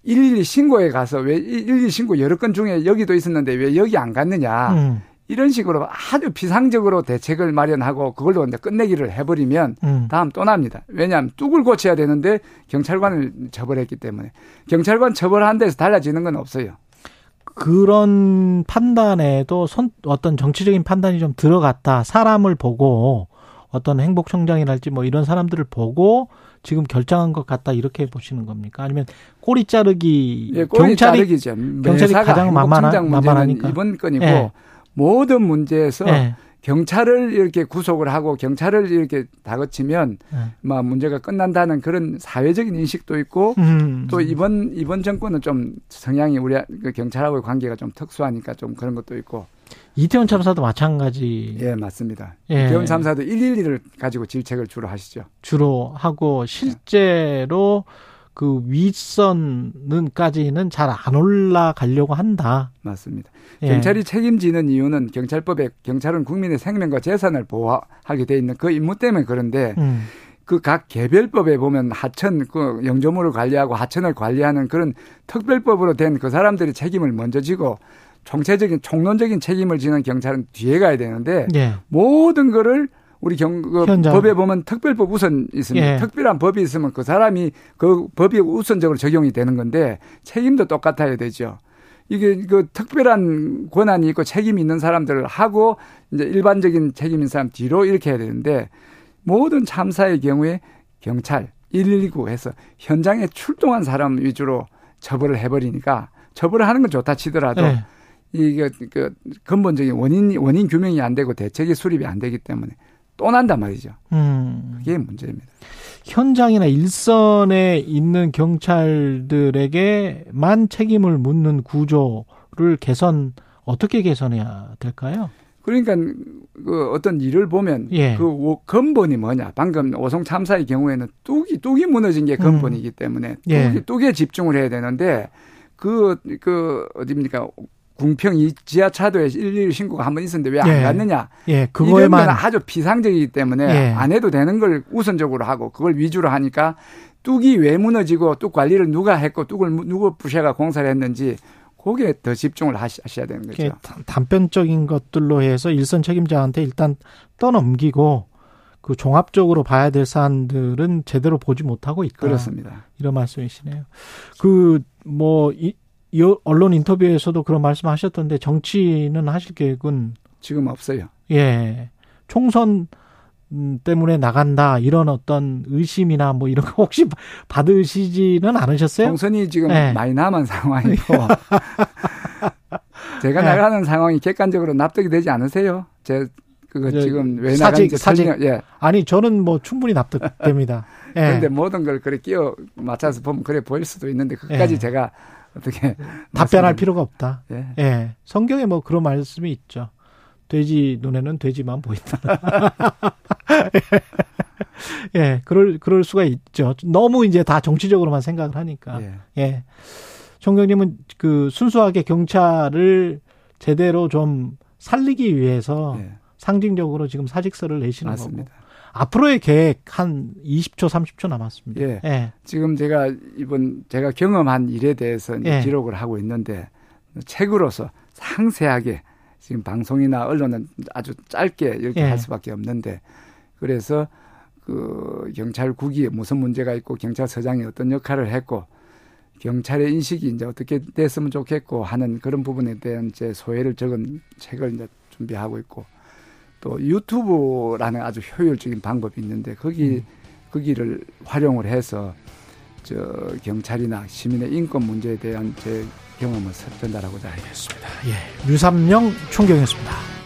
112 신고에 가서 왜 112 신고 여러 건 중에 여기도 있었는데 왜 여기 안 갔느냐. 음. 이런 식으로 아주 비상적으로 대책을 마련하고 그걸로 이제 끝내기를 해버리면 음. 다음 또 납니다. 왜냐하면 뚝을 고쳐야 되는데 경찰관을 처벌했기 때문에 경찰관 처벌한 데서 달라지는 건 없어요. 그런 판단에도 손, 어떤 정치적인 판단이 좀 들어갔다. 사람을 보고 어떤 행복청장이랄지 뭐 이런 사람들을 보고 지금 결정한 것 같다. 이렇게 보시는 겁니까? 아니면 꼬리 자르기 예, 꼬리 경찰이 자르기죠. 경찰이 가장 문제는 만만하니까. 이번 건이고 예. 모든 문제에서 예. 경찰을 이렇게 구속을 하고 경찰을 이렇게 다그치면 예. 막 문제가 끝난다는 그런 사회적인 인식도 있고 음. 또 이번 이번 정권은 좀 성향이 우리 그 경찰하고의 관계가 좀 특수하니까 좀 그런 것도 있고 이태원 참사도 마찬가지 예 맞습니다. 예. 이태원 참사도 112를 가지고 질책을 주로 하시죠. 주로 하고 실제로 그 윗선은까지는 잘 안 올라가려고 한다. 맞습니다. 예. 경찰이 책임지는 이유는 경찰법에 경찰은 국민의 생명과 재산을 보호하게 돼 있는 그 임무 때문에 그런데 음. 그각 개별법에 보면 하천 그 영조물을 관리하고 하천을 관리하는 그런 특별법으로 된 그 사람들이 책임을 먼저 지고 총체적인 총론적인 책임을 지는 경찰은 뒤에 가야 되는데 예. 모든 거를 우리 경, 그. 법에 보면 특별법 우선 있습니다. 예. 특별한 법이 있으면 그 사람이 그 법이 우선적으로 적용이 되는 건데 책임도 똑같아야 되죠. 이게 그 특별한 권한이 있고 책임이 있는 사람들을 하고 이제 일반적인 책임 있는 사람 뒤로 이렇게 해야 되는데 모든 참사의 경우에 경찰 119 해서 현장에 출동한 사람 위주로 처벌을 해버리니까 처벌을 하는 건 좋다 치더라도 예. 이게 그 근본적인 원인 원인 규명이 안 되고 대책이 수립이 안 되기 때문에 또 난단 말이죠. 음. 그게 문제입니다. 현장이나 일선에 있는 경찰들에게만 책임을 묻는 구조를 개선 어떻게 개선해야 될까요? 그러니까 그 어떤 일을 보면 예. 그 오- 근본이 뭐냐. 방금 오송 참사의 경우에는 뚝이 뚝이 무너진 게 근본이기 때문에 뚝이, 예. 뚝에 집중을 해야 되는데 그그 어디입니까? 궁평 이 지하 차도에 112 신고가 한 번 있었는데 왜안 예. 갔느냐? 예, 그거에만 건 아주 비상적이기 때문에 예. 안 해도 되는 걸 우선적으로 하고 그걸 위주로 하니까 뚝이 왜 무너지고 뚝 관리를 누가 했고 뚝을 무- 누구 부셔가 공사를 했는지 거기에 더 집중을 하셔야 되는 거죠. 단편적인 것들로 해서 일선 책임자한테 일단 떠넘기고 그 종합적으로 봐야 될 사안들은 제대로 보지 못하고 있다. 그렇습니다. 이런 말씀이시네요. 그 뭐 언론 인터뷰에서도 그런 말씀하셨던데 정치는 하실 계획은 지금 없어요. 예 총선 음, 때문에 나간다 이런 어떤 의심이나 뭐 이런 거 혹시 받으시지는 않으셨어요? 총선이 지금 네. 많이 남은 상황이고 제가 네. 나가는 상황이 객관적으로 납득이 되지 않으세요? 제 그거 저, 지금 왜 사직, 나가는지 사직. 설명 예. 아니 저는 뭐 충분히 납득됩니다. 예. 그런데 모든 걸 그래 끼워 맞춰서 보면 그래 보일 수도 있는데 그까지 예. 제가 어떻게 답변할 말씀을- 필요가 없다. 예. 예. 성경에 뭐 그런 말씀이 있죠. 돼지 눈에는 돼지만 보인다. 예, 그럴 그럴 수가 있죠. 너무 이제 다 정치적으로만 생각을 하니까. 예. 예. 총경님은 그 순수하게 경찰을 제대로 좀 살리기 위해서 예. 상징적으로 지금 사직서를 내시는 맞습니다. 거고. 앞으로의 계획 한 20초, 30초 남았습니다. 예. 예. 지금 제가 이번 제가 경험한 일에 대해서 예. 기록을 하고 있는데 책으로서 상세하게 지금 방송이나 언론은 아주 짧게 이렇게 예. 할 수밖에 없는데 그래서 그 경찰국이 무슨 문제가 있고 경찰서장이 어떤 역할을 했고 경찰의 인식이 이제 어떻게 됐으면 좋겠고 하는 그런 부분에 대한 제 소회를 적은 책을 이제 준비하고 있고 또 유튜브라는 아주 효율적인 방법이 있는데 거기 음. 거기를 활용을 해서 저 경찰이나 시민의 인권 문제에 대한 제 경험을 전달하고자 하겠습니다. 예, 류삼영 총경이었습니다.